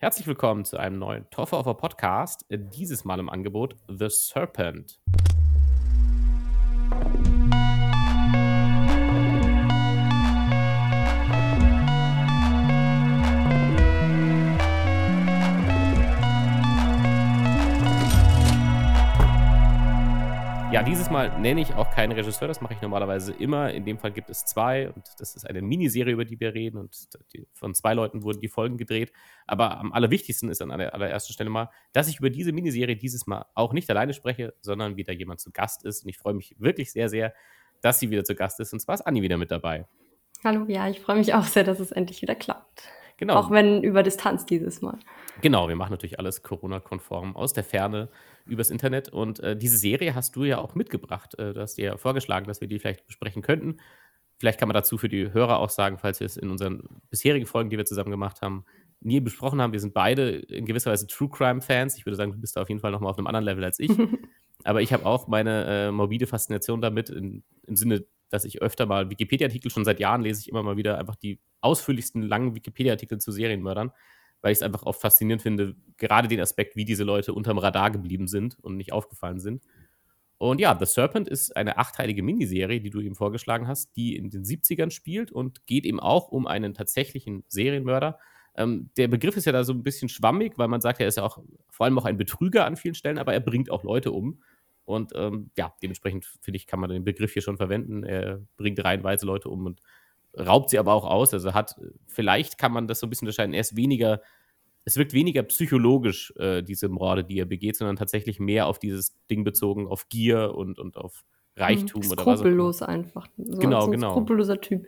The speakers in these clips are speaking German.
Herzlich willkommen zu einem neuen Toffer Podcast. Dieses Mal im Angebot The Serpent. Ja, dieses Mal nenne ich auch keinen Regisseur, das mache ich normalerweise immer. In dem Fall gibt es zwei und das ist eine Miniserie, über die wir reden und die, von zwei Leuten wurden die Folgen gedreht. Aber am allerwichtigsten ist an der allerersten Stelle mal, dass ich über diese Miniserie dieses Mal auch nicht alleine spreche, sondern wieder jemand zu Gast ist. Und ich freue mich wirklich sehr, sehr, dass sie wieder zu Gast ist. Und zwar ist Anni wieder mit dabei. Hallo, ja, ich freue mich auch sehr, dass es endlich wieder klappt. Genau. Auch wenn über Distanz dieses Mal. Genau, wir machen natürlich alles Corona-konform aus der Ferne übers Internet. Und äh, diese Serie hast du ja auch mitgebracht. Äh, du hast dir ja vorgeschlagen, dass wir die vielleicht besprechen könnten. Vielleicht kann man dazu für die Hörer auch sagen, falls wir es in unseren bisherigen Folgen, die wir zusammen gemacht haben, nie besprochen haben. Wir sind beide in gewisser Weise True Crime-Fans. Ich würde sagen, du bist da auf jeden Fall nochmal auf einem anderen Level als ich. Aber ich habe auch meine äh, morbide Faszination damit, in, im Sinne dass ich öfter mal Wikipedia-Artikel, schon seit Jahren lese ich immer mal wieder einfach die ausführlichsten langen Wikipedia-Artikel zu Serienmördern, weil ich es einfach auch faszinierend finde, gerade den Aspekt, wie diese Leute unterm Radar geblieben sind und nicht aufgefallen sind. Und ja, The Serpent ist eine achteilige Miniserie, die du ihm vorgeschlagen hast, die in den 70ern spielt und geht eben auch um einen tatsächlichen Serienmörder. Ähm, der Begriff ist ja da so ein bisschen schwammig, weil man sagt, er ist ja auch vor allem auch ein Betrüger an vielen Stellen, aber er bringt auch Leute um. Und ähm, ja, dementsprechend finde ich, kann man den Begriff hier schon verwenden. Er bringt reihenweise Leute um und raubt sie aber auch aus. Also hat, vielleicht kann man das so ein bisschen unterscheiden. Er ist weniger, es wirkt weniger psychologisch, äh, diese Morde, die er begeht, sondern tatsächlich mehr auf dieses Ding bezogen, auf Gier und, und auf Reichtum mhm, oder was. Skrupellos einfach. So genau, ein genau. Skrupelloser Typ.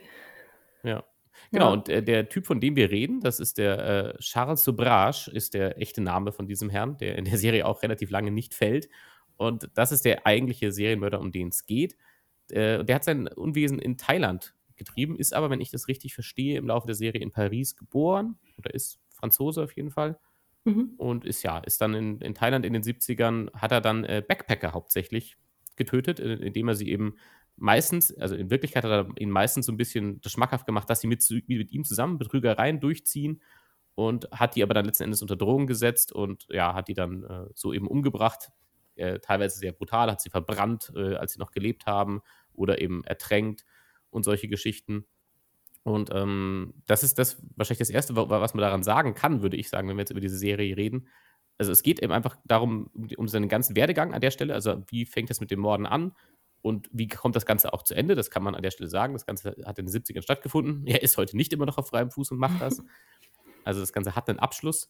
Ja. Genau, ja. und äh, der Typ, von dem wir reden, das ist der äh, Charles Sobrage, ist der echte Name von diesem Herrn, der in der Serie auch relativ lange nicht fällt. Und das ist der eigentliche Serienmörder, um den es geht. Äh, der hat sein Unwesen in Thailand getrieben, ist aber, wenn ich das richtig verstehe, im Laufe der Serie in Paris geboren oder ist Franzose auf jeden Fall. Mhm. Und ist ja, ist dann in, in Thailand in den 70ern, hat er dann äh, Backpacker hauptsächlich getötet, indem er sie eben meistens, also in Wirklichkeit hat er ihnen meistens so ein bisschen das schmackhaft gemacht, dass sie mit, mit ihm zusammen Betrügereien durchziehen und hat die aber dann letzten Endes unter Drogen gesetzt und ja, hat die dann äh, so eben umgebracht äh, teilweise sehr brutal, hat sie verbrannt, äh, als sie noch gelebt haben oder eben ertränkt und solche Geschichten. Und ähm, das ist das wahrscheinlich das Erste, was man daran sagen kann, würde ich sagen, wenn wir jetzt über diese Serie reden. Also es geht eben einfach darum, um seinen ganzen Werdegang an der Stelle. Also wie fängt das mit dem Morden an und wie kommt das Ganze auch zu Ende? Das kann man an der Stelle sagen. Das Ganze hat in den 70ern stattgefunden. Er ist heute nicht immer noch auf freiem Fuß und macht das. Also das Ganze hat einen Abschluss.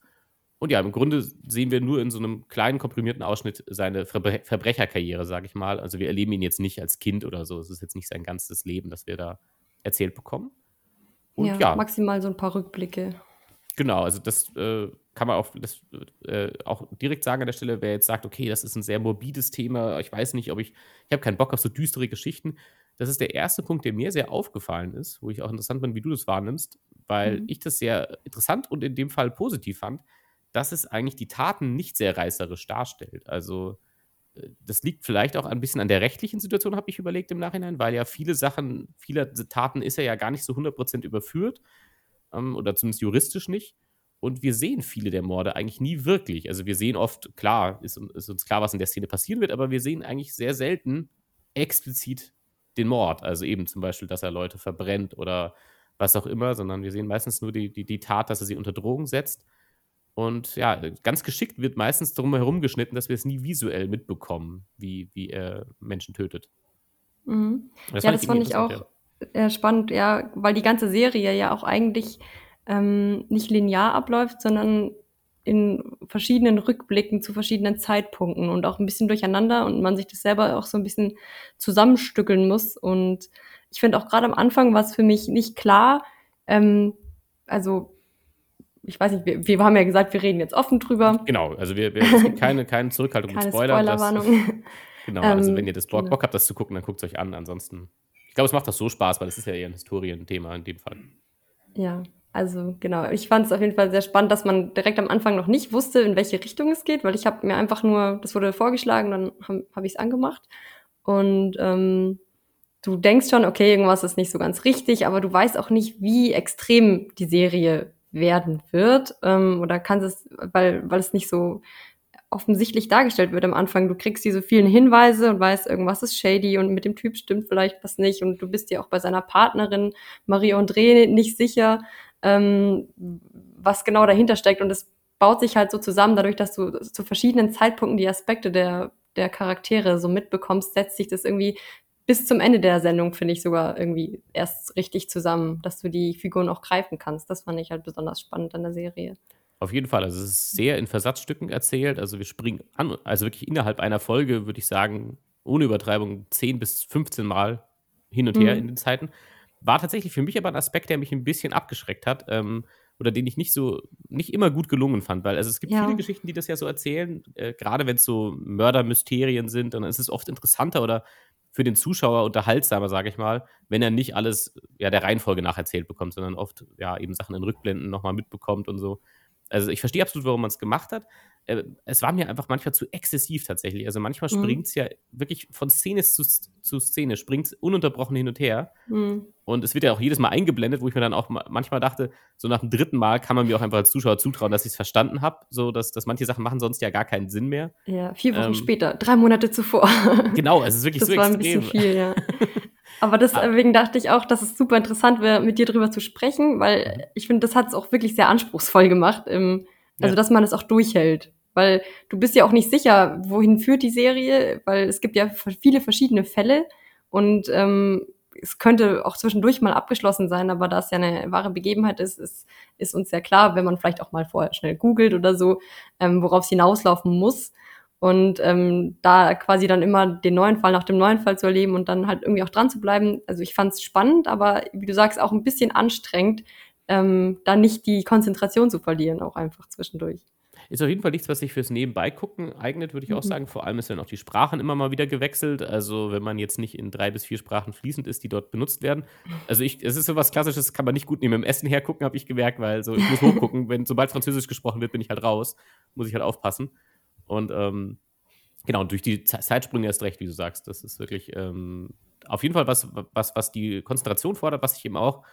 Und ja, im Grunde sehen wir nur in so einem kleinen, komprimierten Ausschnitt seine Verbre Verbrecherkarriere, sage ich mal. Also wir erleben ihn jetzt nicht als Kind oder so. Es ist jetzt nicht sein ganzes Leben, das wir da erzählt bekommen. Und ja, ja maximal so ein paar Rückblicke. Genau, also das äh, kann man auch, das, äh, auch direkt sagen an der Stelle, wer jetzt sagt, okay, das ist ein sehr morbides Thema, ich weiß nicht, ob ich, ich habe keinen Bock auf so düstere Geschichten. Das ist der erste Punkt, der mir sehr aufgefallen ist, wo ich auch interessant bin, wie du das wahrnimmst, weil mhm. ich das sehr interessant und in dem Fall positiv fand dass es eigentlich die Taten nicht sehr reißerisch darstellt. Also äh, das liegt vielleicht auch ein bisschen an der rechtlichen Situation, habe ich überlegt im Nachhinein, weil ja viele Sachen, viele Taten ist er ja gar nicht so 100% überführt ähm, oder zumindest juristisch nicht. Und wir sehen viele der Morde eigentlich nie wirklich. Also wir sehen oft, klar, ist, ist uns klar, was in der Szene passieren wird, aber wir sehen eigentlich sehr selten explizit den Mord. Also eben zum Beispiel, dass er Leute verbrennt oder was auch immer, sondern wir sehen meistens nur die, die, die Tat, dass er sie unter Drogen setzt und ja, ganz geschickt wird meistens darum herum geschnitten, dass wir es nie visuell mitbekommen, wie, wie er Menschen tötet. Mhm. Das ja, das fand ich auch ja. spannend, ja, weil die ganze Serie ja auch eigentlich ähm, nicht linear abläuft, sondern in verschiedenen Rückblicken zu verschiedenen Zeitpunkten und auch ein bisschen durcheinander und man sich das selber auch so ein bisschen zusammenstückeln muss. Und ich finde auch gerade am Anfang war es für mich nicht klar, ähm, also ich weiß nicht, wir, wir haben ja gesagt, wir reden jetzt offen drüber. Genau, also wir, wir es gibt keine, keine Zurückhaltung keine mit Spoilern. Spoilerwarnung. genau, also wenn ihr das Bock, genau. Bock habt, das zu gucken, dann guckt es euch an. Ansonsten, ich glaube, es macht das so Spaß, weil es ist ja eher ein Historienthema in dem Fall. Ja, also genau. Ich fand es auf jeden Fall sehr spannend, dass man direkt am Anfang noch nicht wusste, in welche Richtung es geht, weil ich habe mir einfach nur, das wurde vorgeschlagen, dann habe hab ich es angemacht. Und ähm, du denkst schon, okay, irgendwas ist nicht so ganz richtig, aber du weißt auch nicht, wie extrem die Serie werden wird. Ähm, oder kann es, weil, weil es nicht so offensichtlich dargestellt wird am Anfang. Du kriegst diese vielen Hinweise und weißt, irgendwas ist shady und mit dem Typ stimmt vielleicht was nicht. Und du bist dir auch bei seiner Partnerin Marie-André nicht sicher, ähm, was genau dahinter steckt. Und es baut sich halt so zusammen, dadurch, dass du zu verschiedenen Zeitpunkten die Aspekte der, der Charaktere so mitbekommst, setzt sich das irgendwie bis zum Ende der Sendung, finde ich, sogar irgendwie erst richtig zusammen, dass du die Figuren auch greifen kannst. Das fand ich halt besonders spannend an der Serie. Auf jeden Fall. Also, es ist sehr in Versatzstücken erzählt. Also, wir springen an also, wirklich innerhalb einer Folge, würde ich sagen, ohne Übertreibung 10 bis 15 Mal hin und her mhm. in den Zeiten. War tatsächlich für mich aber ein Aspekt, der mich ein bisschen abgeschreckt hat, ähm, oder den ich nicht so nicht immer gut gelungen fand, weil also, es gibt ja. viele Geschichten, die das ja so erzählen, äh, grade wenn's so Mördermysterien sind, dann ist es oft interessanter oder für den Zuschauer unterhaltsamer, sage ich mal, wenn er nicht alles, ja, der Reihenfolge nach erzählt bekommt, sondern oft, ja, eben Sachen in Rückblenden noch mal mitbekommt und so. Also, ich verstehe absolut, warum man es gemacht hat. Äh, es war mir einfach manchmal zu exzessiv tatsächlich. Also, manchmal mhm. es ja wirklich von Szene zu zu Szene, springt's ununterbrochen hin und her. Mhm. Und es wird ja auch jedes Mal eingeblendet, wo ich mir dann auch manchmal dachte, so nach dem dritten Mal kann man mir auch einfach als Zuschauer zutrauen, dass ich es verstanden habe, so dass dass manche Sachen machen sonst ja gar keinen Sinn mehr. Ja, vier Wochen Ähm später, drei Monate zuvor. Genau, es ist wirklich Das so war 'n bisschen viel, ja. Aber Ah. deswegen dachte ich auch, dass es super interessant wäre, mit dir drüber zu sprechen, weil mhm. ich finde, das hat es auch wirklich sehr anspruchsvoll gemacht im also, Ja. dass man es auch durchhält. Weil du bist ja auch nicht sicher, wohin führt die Serie, weil es gibt ja viele verschiedene Fälle und, ähm, es könnte auch zwischendurch mal abgeschlossen sein, aber da es ja eine wahre Begebenheit ist, ist ist uns ja klar, wenn man vielleicht auch mal vorher schnell googelt oder so, ähm, worauf's hinauslaufen muss. Und ähm, da quasi dann immer den neuen Fall nach dem neuen Fall zu erleben und dann halt irgendwie auch dran zu bleiben. Also ich fand es spannend, aber wie du sagst, auch ein bisschen anstrengend, ähm, da nicht die Konzentration zu verlieren, auch einfach zwischendurch. Ist auf jeden Fall nichts, was sich fürs Nebenbei-Gucken eignet, würde ich mhm. auch sagen. Vor allem ist dann auch die Sprachen immer mal wieder gewechselt. Also, wenn man jetzt nicht in drei bis vier Sprachen fließend ist, die dort benutzt werden. Also, ich, es ist so was Klassisches, kann man nicht gut neben dem Essen hergucken, habe ich gemerkt, weil so, ich muss hochgucken. wenn, sobald Französisch gesprochen wird, bin ich halt raus. Muss ich halt aufpassen. Und ähm, genau, durch die Zeitsprünge erst recht, wie du sagst. Das ist wirklich ähm, auf jeden Fall was, was, was die Konzentration fordert, was ich eben auch,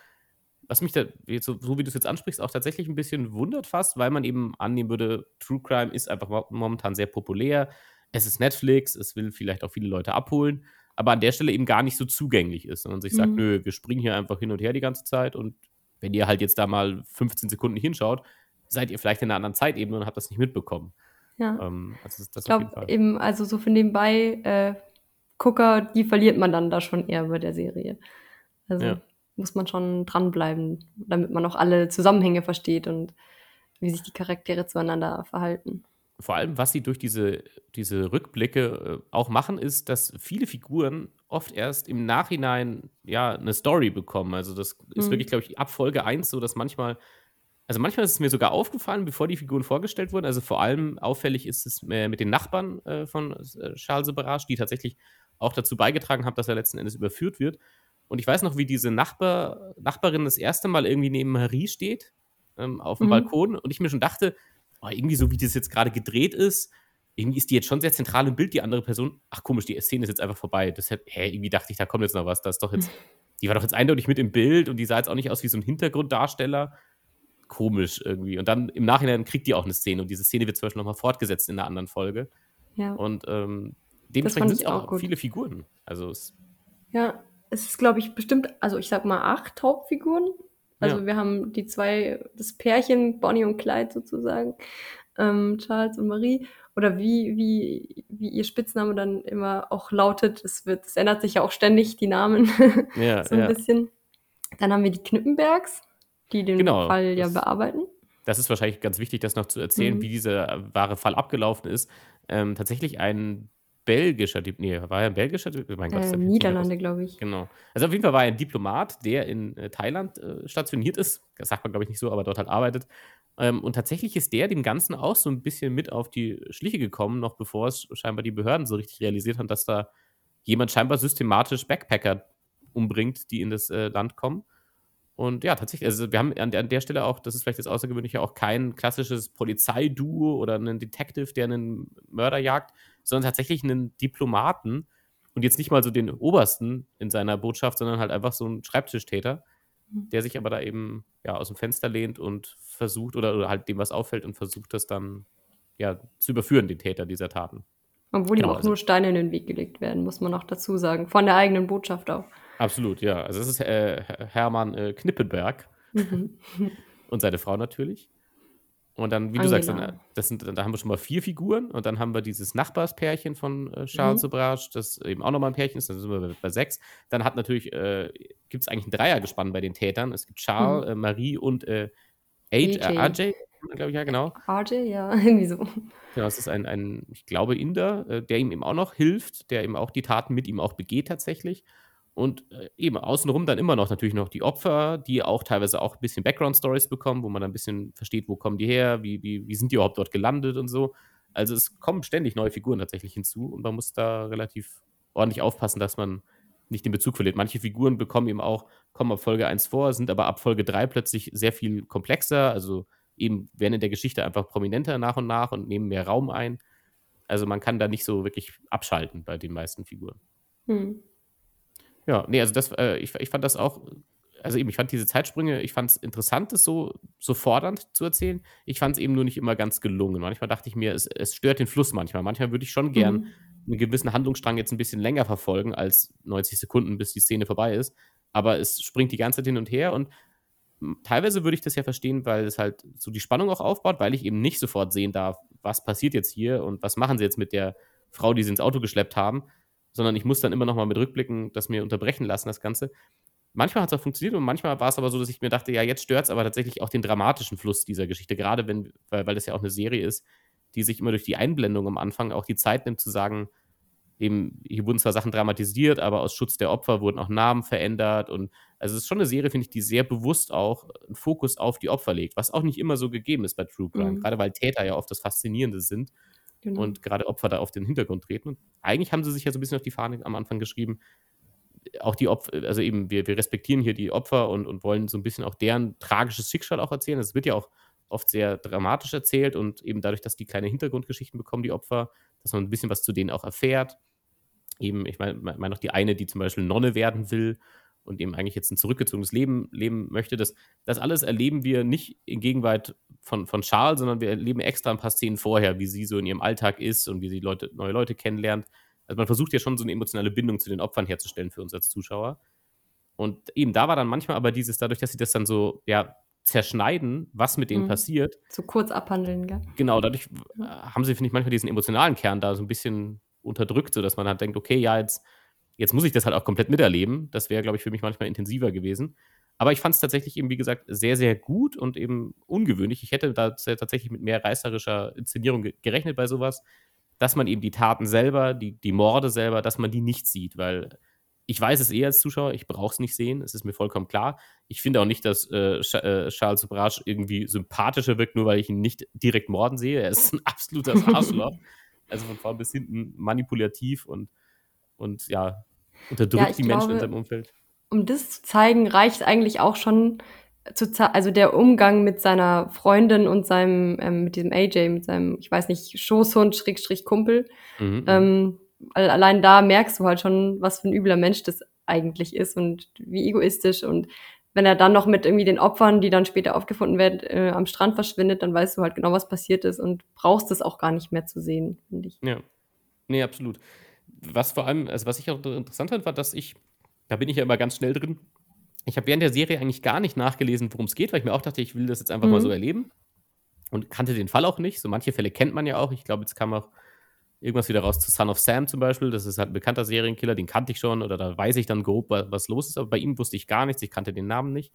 was mich da, so, so wie du es jetzt ansprichst, auch tatsächlich ein bisschen wundert fast, weil man eben annehmen würde, True Crime ist einfach momentan sehr populär. Es ist Netflix, es will vielleicht auch viele Leute abholen, aber an der Stelle eben gar nicht so zugänglich ist, sondern sich mhm. sagt, nö, wir springen hier einfach hin und her die ganze Zeit und wenn ihr halt jetzt da mal 15 Sekunden hinschaut, seid ihr vielleicht in einer anderen Zeitebene und habt das nicht mitbekommen. Ja. Ähm, also das ich glaube eben, also so für nebenbei äh, Gucker, die verliert man dann da schon eher bei der Serie. Also ja. muss man schon dranbleiben, damit man auch alle Zusammenhänge versteht und wie sich die Charaktere zueinander verhalten. Vor allem, was sie durch diese, diese Rückblicke äh, auch machen, ist, dass viele Figuren oft erst im Nachhinein ja eine Story bekommen. Also das ist mhm. wirklich, glaube ich, ab Folge 1 so, dass manchmal also manchmal ist es mir sogar aufgefallen, bevor die Figuren vorgestellt wurden. Also vor allem auffällig ist es äh, mit den Nachbarn äh, von äh, Charles Barrage, die tatsächlich auch dazu beigetragen haben, dass er letzten Endes überführt wird. Und ich weiß noch, wie diese Nachbar, Nachbarin das erste Mal irgendwie neben Marie steht, ähm, auf dem mhm. Balkon. Und ich mir schon dachte, oh, irgendwie so wie das jetzt gerade gedreht ist, irgendwie ist die jetzt schon sehr zentral im Bild, die andere Person. Ach komisch, die Szene ist jetzt einfach vorbei. Das hä, irgendwie dachte ich, da kommt jetzt noch was. Das doch jetzt, die war doch jetzt eindeutig mit im Bild und die sah jetzt auch nicht aus wie so ein Hintergrunddarsteller komisch irgendwie. Und dann im Nachhinein kriegt die auch eine Szene und diese Szene wird zum Beispiel nochmal fortgesetzt in einer anderen Folge. Ja. Und ähm, dementsprechend sind es auch, auch viele Figuren. Also es ja, es ist, glaube ich, bestimmt, also ich sag mal acht Hauptfiguren. Also ja. wir haben die zwei, das Pärchen, Bonnie und Clyde sozusagen, ähm, Charles und Marie. Oder wie, wie, wie ihr Spitzname dann immer auch lautet. Es wird, es ändert sich ja auch ständig, die Namen. Ja, so ein ja. bisschen. Dann haben wir die Knippenbergs die den genau, Fall ja bearbeiten. Das ist wahrscheinlich ganz wichtig, das noch zu erzählen, mhm. wie dieser wahre Fall abgelaufen ist. Ähm, tatsächlich ein belgischer, nee, war er ein belgischer? Mein Gott, äh, Niederlande, glaube ich. Genau. Also auf jeden Fall war er ein Diplomat, der in äh, Thailand äh, stationiert ist. Das sagt man, glaube ich, nicht so, aber dort halt arbeitet. Ähm, und tatsächlich ist der dem Ganzen auch so ein bisschen mit auf die Schliche gekommen, noch bevor es scheinbar die Behörden so richtig realisiert haben, dass da jemand scheinbar systematisch Backpacker umbringt, die in das äh, Land kommen. Und ja, tatsächlich, also wir haben an der, an der Stelle auch, das ist vielleicht das Außergewöhnliche, auch kein klassisches Polizeiduo oder einen Detective, der einen Mörder jagt, sondern tatsächlich einen Diplomaten und jetzt nicht mal so den Obersten in seiner Botschaft, sondern halt einfach so einen Schreibtischtäter, mhm. der sich aber da eben ja aus dem Fenster lehnt und versucht oder, oder halt dem was auffällt und versucht das dann ja zu überführen, den Täter dieser Taten. Obwohl genau, ihm auch also, nur Steine in den Weg gelegt werden, muss man auch dazu sagen. Von der eigenen Botschaft auch. Absolut, ja. Also es ist äh, Hermann äh, Knippenberg mhm. und seine Frau natürlich. Und dann, wie du Angela. sagst, dann, das sind, da haben wir schon mal vier Figuren und dann haben wir dieses Nachbarspärchen von äh, Charles mhm. Sobrage, das eben auch nochmal ein Pärchen ist, dann sind wir bei sechs. Dann hat natürlich, äh, gibt es eigentlich ein Dreiergespann bei den Tätern. Es gibt Charles, mhm. äh, Marie und äh, AJ, AJ glaube ich, ja, genau. AJ, ja, irgendwie so. Genau, es ist ein, ein ich glaube, Inder, äh, der ihm eben auch noch hilft, der eben auch die Taten mit ihm auch begeht tatsächlich. Und äh, eben außenrum dann immer noch natürlich noch die Opfer, die auch teilweise auch ein bisschen Background-Stories bekommen, wo man dann ein bisschen versteht, wo kommen die her, wie, wie, wie sind die überhaupt dort gelandet und so. Also es kommen ständig neue Figuren tatsächlich hinzu und man muss da relativ ordentlich aufpassen, dass man nicht den Bezug verliert. Manche Figuren bekommen eben auch, kommen ab Folge 1 vor, sind aber ab Folge 3 plötzlich sehr viel komplexer, also eben werden in der Geschichte einfach prominenter nach und nach und nehmen mehr Raum ein. Also man kann da nicht so wirklich abschalten bei den meisten Figuren. Hm. Ja, nee, also das, äh, ich, ich fand das auch, also eben, ich fand diese Zeitsprünge, ich fand es interessant, das so, so fordernd zu erzählen. Ich fand es eben nur nicht immer ganz gelungen. Manchmal dachte ich mir, es, es stört den Fluss manchmal. Manchmal würde ich schon gern mhm. einen gewissen Handlungsstrang jetzt ein bisschen länger verfolgen als 90 Sekunden, bis die Szene vorbei ist. Aber es springt die ganze Zeit hin und her und teilweise würde ich das ja verstehen, weil es halt so die Spannung auch aufbaut, weil ich eben nicht sofort sehen darf, was passiert jetzt hier und was machen sie jetzt mit der Frau, die sie ins Auto geschleppt haben, sondern ich muss dann immer noch mal mit Rückblicken das mir unterbrechen lassen, das Ganze. Manchmal hat es auch funktioniert und manchmal war es aber so, dass ich mir dachte, ja, jetzt stört es aber tatsächlich auch den dramatischen Fluss dieser Geschichte, gerade wenn, weil, weil das ja auch eine Serie ist, die sich immer durch die Einblendung am Anfang auch die Zeit nimmt zu sagen, eben, hier wurden zwar Sachen dramatisiert, aber aus Schutz der Opfer wurden auch Namen verändert und also es ist schon eine Serie, finde ich, die sehr bewusst auch einen Fokus auf die Opfer legt, was auch nicht immer so gegeben ist bei True Crime, mhm. gerade weil Täter ja oft das Faszinierende sind genau. und gerade Opfer da auf den Hintergrund treten. Und eigentlich haben sie sich ja so ein bisschen auf die Fahne am Anfang geschrieben, auch die Opfer, also eben, wir, wir respektieren hier die Opfer und, und wollen so ein bisschen auch deren tragisches Schicksal auch erzählen. Es wird ja auch oft sehr dramatisch erzählt und eben dadurch, dass die kleine Hintergrundgeschichten bekommen, die Opfer, dass man ein bisschen was zu denen auch erfährt. Eben, ich meine mein noch die eine, die zum Beispiel Nonne werden will und eben eigentlich jetzt ein zurückgezogenes Leben leben möchte. Das, das alles erleben wir nicht in Gegenwart von, von Charles, sondern wir erleben extra ein paar Szenen vorher, wie sie so in ihrem Alltag ist und wie sie Leute, neue Leute kennenlernt. Also man versucht ja schon so eine emotionale Bindung zu den Opfern herzustellen für uns als Zuschauer. Und eben da war dann manchmal aber dieses, dadurch, dass sie das dann so, ja, zerschneiden, was mit denen mhm. passiert. So kurz abhandeln, gell? Genau, dadurch äh, haben sie, finde ich, manchmal diesen emotionalen Kern da so ein bisschen unterdrückt, sodass man halt denkt, okay, ja, jetzt, jetzt muss ich das halt auch komplett miterleben. Das wäre, glaube ich, für mich manchmal intensiver gewesen. Aber ich fand es tatsächlich eben, wie gesagt, sehr, sehr gut und eben ungewöhnlich. Ich hätte da tatsächlich mit mehr reißerischer Inszenierung gerechnet bei sowas, dass man eben die Taten selber, die, die Morde selber, dass man die nicht sieht, weil ich weiß es eh als Zuschauer, ich brauche es nicht sehen, es ist mir vollkommen klar. Ich finde auch nicht, dass äh, äh Charles Sobrage irgendwie sympathischer wirkt, nur weil ich ihn nicht direkt morden sehe. Er ist ein absoluter Arschloch. also von vorn bis hinten manipulativ und, und ja, unterdrückt ja, die glaube, Menschen in seinem Umfeld. Um das zu zeigen, reicht eigentlich auch schon, zu also der Umgang mit seiner Freundin und seinem, ähm, mit diesem AJ, mit seinem, ich weiß nicht, Schoßhund, Schrägstrich Kumpel. Mhm, mhm. ähm, weil allein da merkst du halt schon, was für ein übler Mensch das eigentlich ist und wie egoistisch und wenn er dann noch mit irgendwie den Opfern, die dann später aufgefunden werden, äh, am Strand verschwindet, dann weißt du halt genau, was passiert ist und brauchst es auch gar nicht mehr zu sehen, finde ich. Ja. Nee, absolut. Was vor allem, also was ich auch interessant fand, war, dass ich, da bin ich ja immer ganz schnell drin. Ich habe während der Serie eigentlich gar nicht nachgelesen, worum es geht, weil ich mir auch dachte, ich will das jetzt einfach mhm. mal so erleben. Und kannte den Fall auch nicht. So manche Fälle kennt man ja auch. Ich glaube, jetzt kam auch irgendwas wieder raus zu Son of Sam zum Beispiel. Das ist halt ein bekannter Serienkiller, den kannte ich schon oder da weiß ich dann grob, was los ist. Aber bei ihm wusste ich gar nichts, ich kannte den Namen nicht.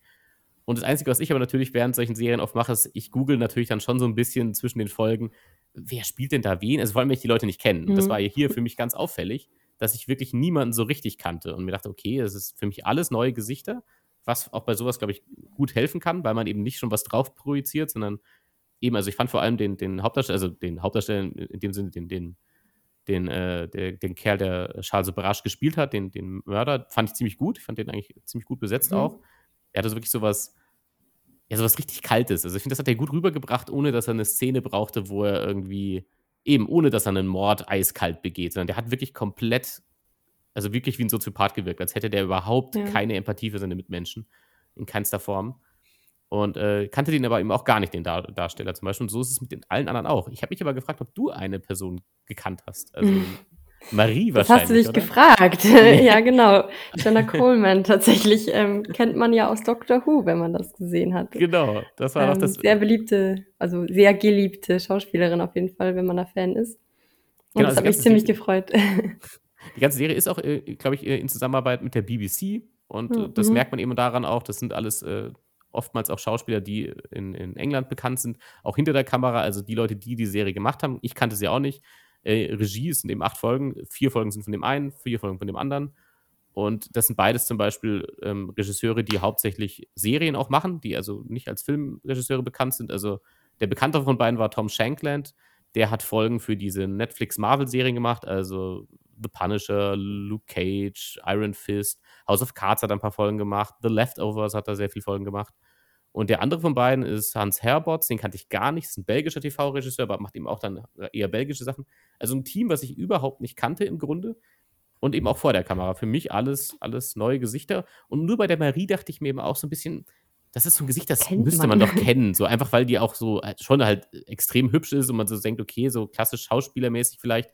Und das Einzige, was ich aber natürlich während solchen Serien oft mache, ist, ich google natürlich dann schon so ein bisschen zwischen den Folgen, wer spielt denn da wen? Also vor allem, wenn ich die Leute nicht kenne. Mhm. Das war hier für mich ganz auffällig, dass ich wirklich niemanden so richtig kannte und mir dachte, okay, das ist für mich alles neue Gesichter, was auch bei sowas, glaube ich, gut helfen kann, weil man eben nicht schon was drauf projiziert, sondern eben, also ich fand vor allem den, den Hauptdarsteller, also den Hauptdarsteller in dem Sinne, den, den den, äh, der, den Kerl, der Charles Sobrasch gespielt hat, den, den Mörder, fand ich ziemlich gut. Ich fand den eigentlich ziemlich gut besetzt mhm. auch. Er hatte so wirklich sowas, ja, sowas richtig Kaltes. Also ich finde, das hat er gut rübergebracht, ohne dass er eine Szene brauchte, wo er irgendwie, eben ohne dass er einen Mord eiskalt begeht, sondern der hat wirklich komplett, also wirklich wie ein Soziopath gewirkt, als hätte der überhaupt ja. keine Empathie für seine Mitmenschen. in keinster Form. Und äh, kannte den aber eben auch gar nicht, den Dar Darsteller zum Beispiel. Und so ist es mit den allen anderen auch. Ich habe mich aber gefragt, ob du eine Person gekannt hast. Also Marie wahrscheinlich. Das hast du dich oder? gefragt. ja, genau. Jenna Coleman tatsächlich ähm, kennt man ja aus Doctor Who, wenn man das gesehen hat. Genau, das war ähm, auch das. Sehr beliebte, also sehr geliebte Schauspielerin auf jeden Fall, wenn man da Fan ist. Und genau, das hat mich ziemlich Serie, gefreut. Die ganze Serie ist auch, äh, glaube ich, in Zusammenarbeit mit der BBC. Und mhm. das merkt man eben daran auch, das sind alles äh, oftmals auch Schauspieler, die in, in England bekannt sind, auch hinter der Kamera, also die Leute, die die Serie gemacht haben. Ich kannte sie auch nicht. Äh, Regie ist in dem acht Folgen, vier Folgen sind von dem einen, vier Folgen von dem anderen. Und das sind beides zum Beispiel ähm, Regisseure, die hauptsächlich Serien auch machen, die also nicht als Filmregisseure bekannt sind. Also der bekanntere von beiden war Tom Shankland. Der hat Folgen für diese Netflix-Marvel-Serien gemacht, also The Punisher, Luke Cage, Iron Fist, House of Cards hat ein paar Folgen gemacht, The Leftovers hat da sehr viele Folgen gemacht. Und der andere von beiden ist Hans Herbots, den kannte ich gar nicht, ist ein belgischer TV-Regisseur, aber macht eben auch dann eher belgische Sachen. Also ein Team, was ich überhaupt nicht kannte im Grunde. Und eben auch vor der Kamera. Für mich alles, alles neue Gesichter. Und nur bei der Marie dachte ich mir eben auch so ein bisschen, das ist so ein Gesicht, das Kennt müsste man. man. doch kennen. So einfach, weil die auch so äh, schon halt extrem hübsch ist und man so denkt, okay, so klassisch schauspielermäßig vielleicht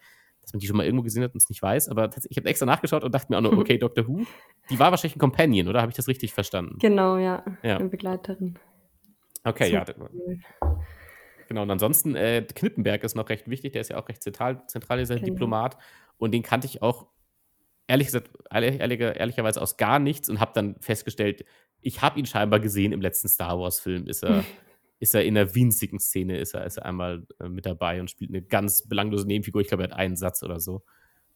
dass man die schon mal irgendwo gesehen hat und es nicht weiß. Aber ich habe extra nachgeschaut und dachte mir auch nur, okay, Dr. Who, die war wahrscheinlich ein Companion, oder? Habe ich das richtig verstanden? Genau, ja. ja. Eine Begleiterin. Okay, ja. Cool. Genau, und ansonsten, äh, Knippenberg ist noch recht wichtig, der ist ja auch recht zentral, zentral dieser genau. Diplomat. Und den kannte ich auch, ehrlich gesagt, ehrlich, ehrlicherweise aus gar nichts und habe dann festgestellt, ich habe ihn scheinbar gesehen im letzten Star Wars-Film. Ist er ist er in einer winzigen Szene, ist er, ist er einmal äh, mit dabei und spielt eine ganz belanglose Nebenfigur. Ich glaube, er hat einen Satz oder so.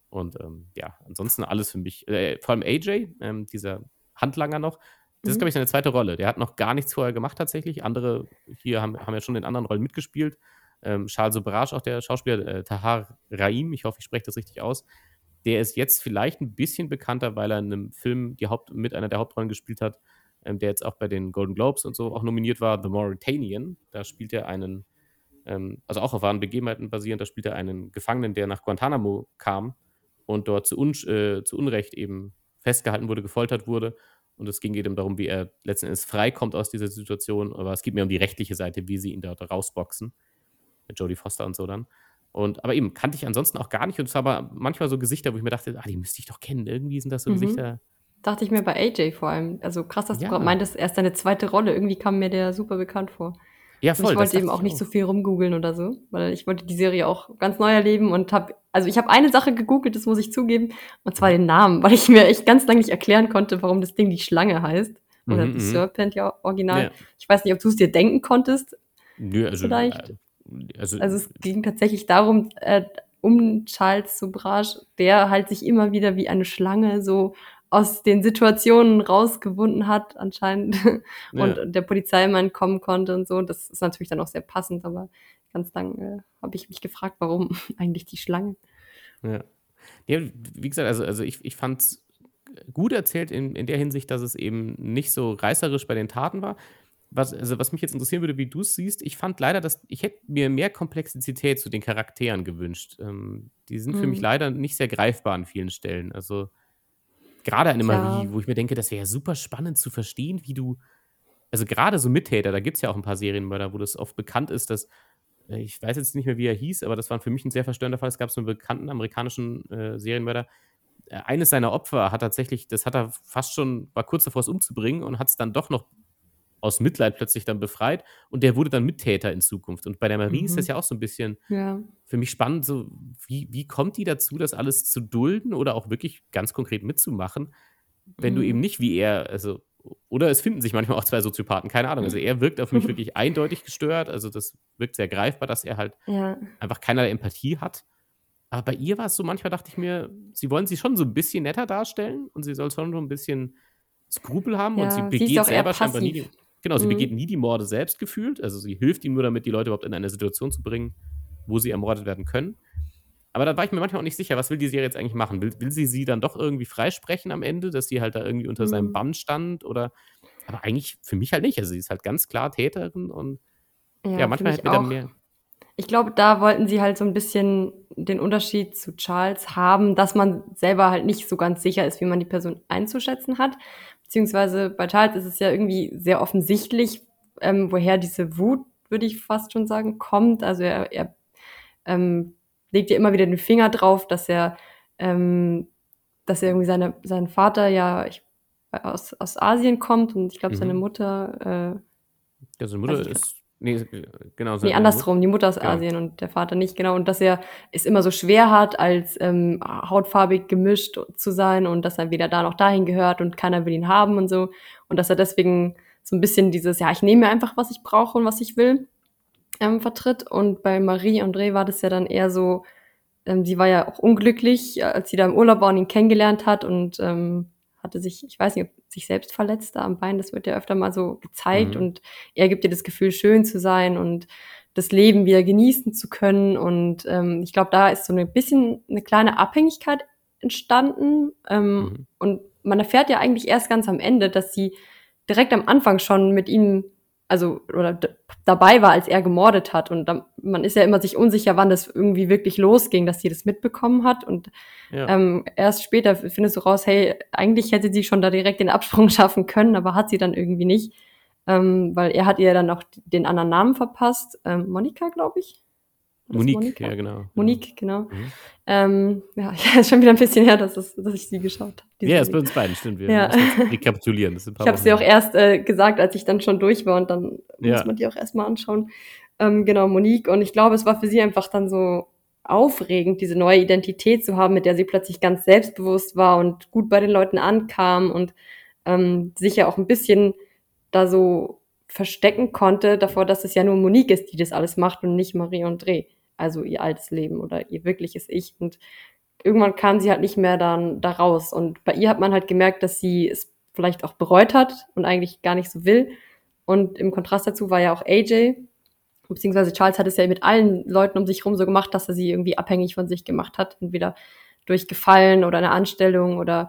Und ähm, ja, ansonsten alles für mich. Äh, vor allem AJ, ähm, dieser Handlanger noch, das mhm. ist, glaube ich, seine zweite Rolle. Der hat noch gar nichts vorher gemacht tatsächlich. Andere hier haben, haben ja schon in anderen Rollen mitgespielt. Ähm, Charles Sobrage, auch der Schauspieler, äh, Tahar Raim, ich hoffe, ich spreche das richtig aus. Der ist jetzt vielleicht ein bisschen bekannter, weil er in einem Film die Haupt, mit einer der Hauptrollen gespielt hat, ähm, der jetzt auch bei den Golden Globes und so auch nominiert war, The Mauritanian. Da spielt er einen, ähm, also auch auf wahren Begebenheiten basierend, da spielt er einen Gefangenen, der nach Guantanamo kam und dort zu, un äh, zu Unrecht eben festgehalten wurde, gefoltert wurde. Und es ging eben darum, wie er letzten Endes freikommt aus dieser Situation. Aber es geht mir um die rechtliche Seite, wie sie ihn dort rausboxen. Mit Jodie Foster und so dann. Und, aber eben, kannte ich ansonsten auch gar nicht. Und es war aber manchmal so Gesichter, wo ich mir dachte, ah, die müsste ich doch kennen. Irgendwie sind das so mhm. Gesichter, Dachte ich mir bei AJ vor allem. Also krass, dass ja. du gerade meintest, erst deine zweite Rolle. Irgendwie kam mir der super bekannt vor. Ja, voll. Und ich wollte eben auch nicht so viel rumgoogeln oder so, weil ich wollte die Serie auch ganz neu erleben und habe, also ich habe eine Sache gegoogelt, das muss ich zugeben, und zwar den Namen, weil ich mir echt ganz lange nicht erklären konnte, warum das Ding die Schlange heißt. Oder mhm, The mhm. Serpent ja original. Ja. Ich weiß nicht, ob du es dir denken konntest. Nö, also, vielleicht. Äh, also, also es ging tatsächlich darum, äh, um Charles Sobrage, der halt sich immer wieder wie eine Schlange so aus den Situationen rausgewunden hat anscheinend und ja. der Polizeimann kommen konnte und so. Das ist natürlich dann auch sehr passend, aber ganz lang äh, habe ich mich gefragt, warum eigentlich die Schlange. Ja. ja wie gesagt, also, also ich, ich fand es gut erzählt in, in der Hinsicht, dass es eben nicht so reißerisch bei den Taten war. Was, also was mich jetzt interessieren würde, wie du es siehst, ich fand leider, dass ich hätte mir mehr Komplexität zu den Charakteren gewünscht. Ähm, die sind für mich mhm. leider nicht sehr greifbar an vielen Stellen. Also Gerade eine Marie, wo ich mir denke, das wäre super spannend zu verstehen, wie du also gerade so Mittäter, da gibt es ja auch ein paar Serienmörder, wo das oft bekannt ist, dass äh, ich weiß jetzt nicht mehr, wie er hieß, aber das war für mich ein sehr verstörender Fall. Es gab so einen bekannten amerikanischen äh, Serienmörder. Äh, eines seiner Opfer hat tatsächlich, das hat er fast schon, war kurz davor, es umzubringen und hat es dann doch noch aus Mitleid plötzlich dann befreit und der wurde dann Mittäter in Zukunft. Und bei der Marie mhm. ist das mhm. ja auch so ein bisschen ja. für mich spannend, so wie, wie kommt die dazu, das alles zu dulden oder auch wirklich ganz konkret mitzumachen, wenn mhm. du eben nicht wie er, also oder es finden sich manchmal auch zwei Soziopathen, keine Ahnung. Also er wirkt auf mich wirklich eindeutig gestört, also das wirkt sehr greifbar, dass er halt ja. einfach keinerlei Empathie hat. Aber bei ihr war es so, manchmal dachte ich mir, sie wollen sie schon so ein bisschen netter darstellen und sie soll schon so ein bisschen Skrupel haben ja, und sie begeht sie selber scheinbar nie. Genau, sie mhm. begeht nie die Morde selbst gefühlt. Also sie hilft ihm nur damit, die Leute überhaupt in eine Situation zu bringen, wo sie ermordet werden können. Aber da war ich mir manchmal auch nicht sicher, was will die Serie jetzt eigentlich machen? Will, will sie sie dann doch irgendwie freisprechen am Ende, dass sie halt da irgendwie unter mhm. seinem Bann stand? Oder aber eigentlich für mich halt nicht. Also sie ist halt ganz klar Täterin und ja, ja manchmal hätte mir dann mehr. Ich glaube, da wollten sie halt so ein bisschen den Unterschied zu Charles haben, dass man selber halt nicht so ganz sicher ist, wie man die Person einzuschätzen hat beziehungsweise bei Charles ist es ja irgendwie sehr offensichtlich, ähm, woher diese Wut, würde ich fast schon sagen, kommt. Also er, er ähm, legt ja immer wieder den Finger drauf, dass er, ähm, dass er irgendwie seine, sein Vater ja ich, aus, aus Asien kommt und ich glaube, mhm. seine Mutter. Äh, ja, seine Mutter ist. Nee, genau. Nee, andersrum. Die Mutter aus genau. Asien und der Vater nicht, genau. Und dass er es immer so schwer hat, als ähm, hautfarbig gemischt zu sein und dass er weder da noch dahin gehört und keiner will ihn haben und so. Und dass er deswegen so ein bisschen dieses, ja, ich nehme mir einfach, was ich brauche und was ich will ähm, vertritt. Und bei Marie André war das ja dann eher so, ähm, sie war ja auch unglücklich, als sie da im Urlaub war und ihn kennengelernt hat und ähm, hatte sich, ich weiß nicht, ob sich selbst verletzt da am Bein, das wird ja öfter mal so gezeigt mhm. und er gibt ihr das Gefühl, schön zu sein und das Leben wieder genießen zu können. Und ähm, ich glaube, da ist so ein bisschen eine kleine Abhängigkeit entstanden. Ähm, mhm. Und man erfährt ja eigentlich erst ganz am Ende, dass sie direkt am Anfang schon mit ihm also oder dabei war, als er gemordet hat. Und dann, man ist ja immer sich unsicher, wann das irgendwie wirklich losging, dass sie das mitbekommen hat. Und ja. ähm, erst später findest du raus, hey, eigentlich hätte sie schon da direkt den Absprung schaffen können, aber hat sie dann irgendwie nicht. Ähm, weil er hat ihr dann auch den anderen Namen verpasst. Ähm, Monika, glaube ich. Monique, Monika? ja, genau. Monique, genau. Mhm. Ähm, ja, ja, ist schon wieder ein bisschen her, dass, es, dass ich sie geschaut habe. Ja, ist bei uns beiden, stimmt. Wir ja. rekapitulieren. ich habe sie auch erst äh, gesagt, als ich dann schon durch war und dann ja. muss man die auch erstmal anschauen. Ähm, genau, Monique. Und ich glaube, es war für sie einfach dann so aufregend, diese neue Identität zu haben, mit der sie plötzlich ganz selbstbewusst war und gut bei den Leuten ankam und ähm, sich ja auch ein bisschen da so verstecken konnte davor, dass es ja nur Monique ist, die das alles macht und nicht Marie André also ihr altes Leben oder ihr wirkliches Ich. Und irgendwann kam sie halt nicht mehr dann da raus. Und bei ihr hat man halt gemerkt, dass sie es vielleicht auch bereut hat und eigentlich gar nicht so will. Und im Kontrast dazu war ja auch AJ, beziehungsweise Charles hat es ja mit allen Leuten um sich herum so gemacht, dass er sie irgendwie abhängig von sich gemacht hat. Entweder durch Gefallen oder eine Anstellung oder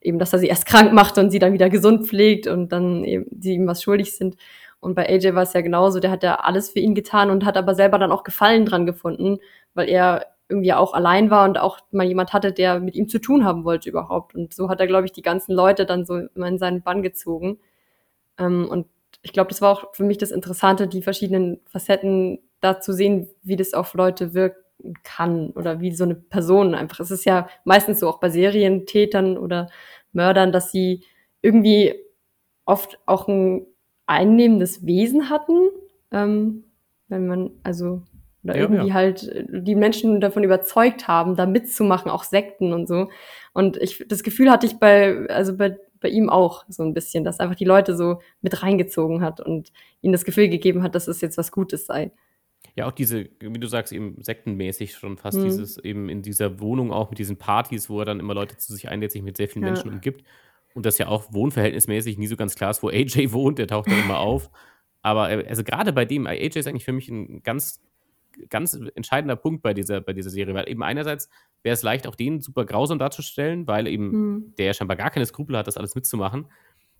eben, dass er sie erst krank macht und sie dann wieder gesund pflegt und dann eben sie ihm was schuldig sind. Und bei AJ war es ja genauso, der hat ja alles für ihn getan und hat aber selber dann auch Gefallen dran gefunden, weil er irgendwie auch allein war und auch mal jemand hatte, der mit ihm zu tun haben wollte überhaupt. Und so hat er, glaube ich, die ganzen Leute dann so immer in seinen Bann gezogen. Ähm, und ich glaube, das war auch für mich das Interessante, die verschiedenen Facetten da zu sehen, wie das auf Leute wirken kann oder wie so eine Person einfach. Es ist ja meistens so auch bei Serientätern oder Mördern, dass sie irgendwie oft auch ein einnehmendes Wesen hatten, ähm, wenn man, also, oder ja, irgendwie ja. halt äh, die Menschen davon überzeugt haben, da mitzumachen, auch Sekten und so. Und ich, das Gefühl hatte ich bei, also bei, bei ihm auch so ein bisschen, dass einfach die Leute so mit reingezogen hat und ihnen das Gefühl gegeben hat, dass es jetzt was Gutes sei. Ja, auch diese, wie du sagst, eben sektenmäßig schon fast hm. dieses eben in dieser Wohnung auch mit diesen Partys, wo er dann immer Leute zu sich einlädt, sich mit sehr vielen ja. Menschen umgibt und das ja auch wohnverhältnismäßig nie so ganz klar ist, wo AJ wohnt, der taucht dann immer auf. Aber äh, also gerade bei dem, AJ ist eigentlich für mich ein ganz, ganz entscheidender Punkt bei dieser, bei dieser Serie, weil eben einerseits wäre es leicht, auch den super grausam darzustellen, weil eben mhm. der scheinbar gar keine Skrupel hat, das alles mitzumachen.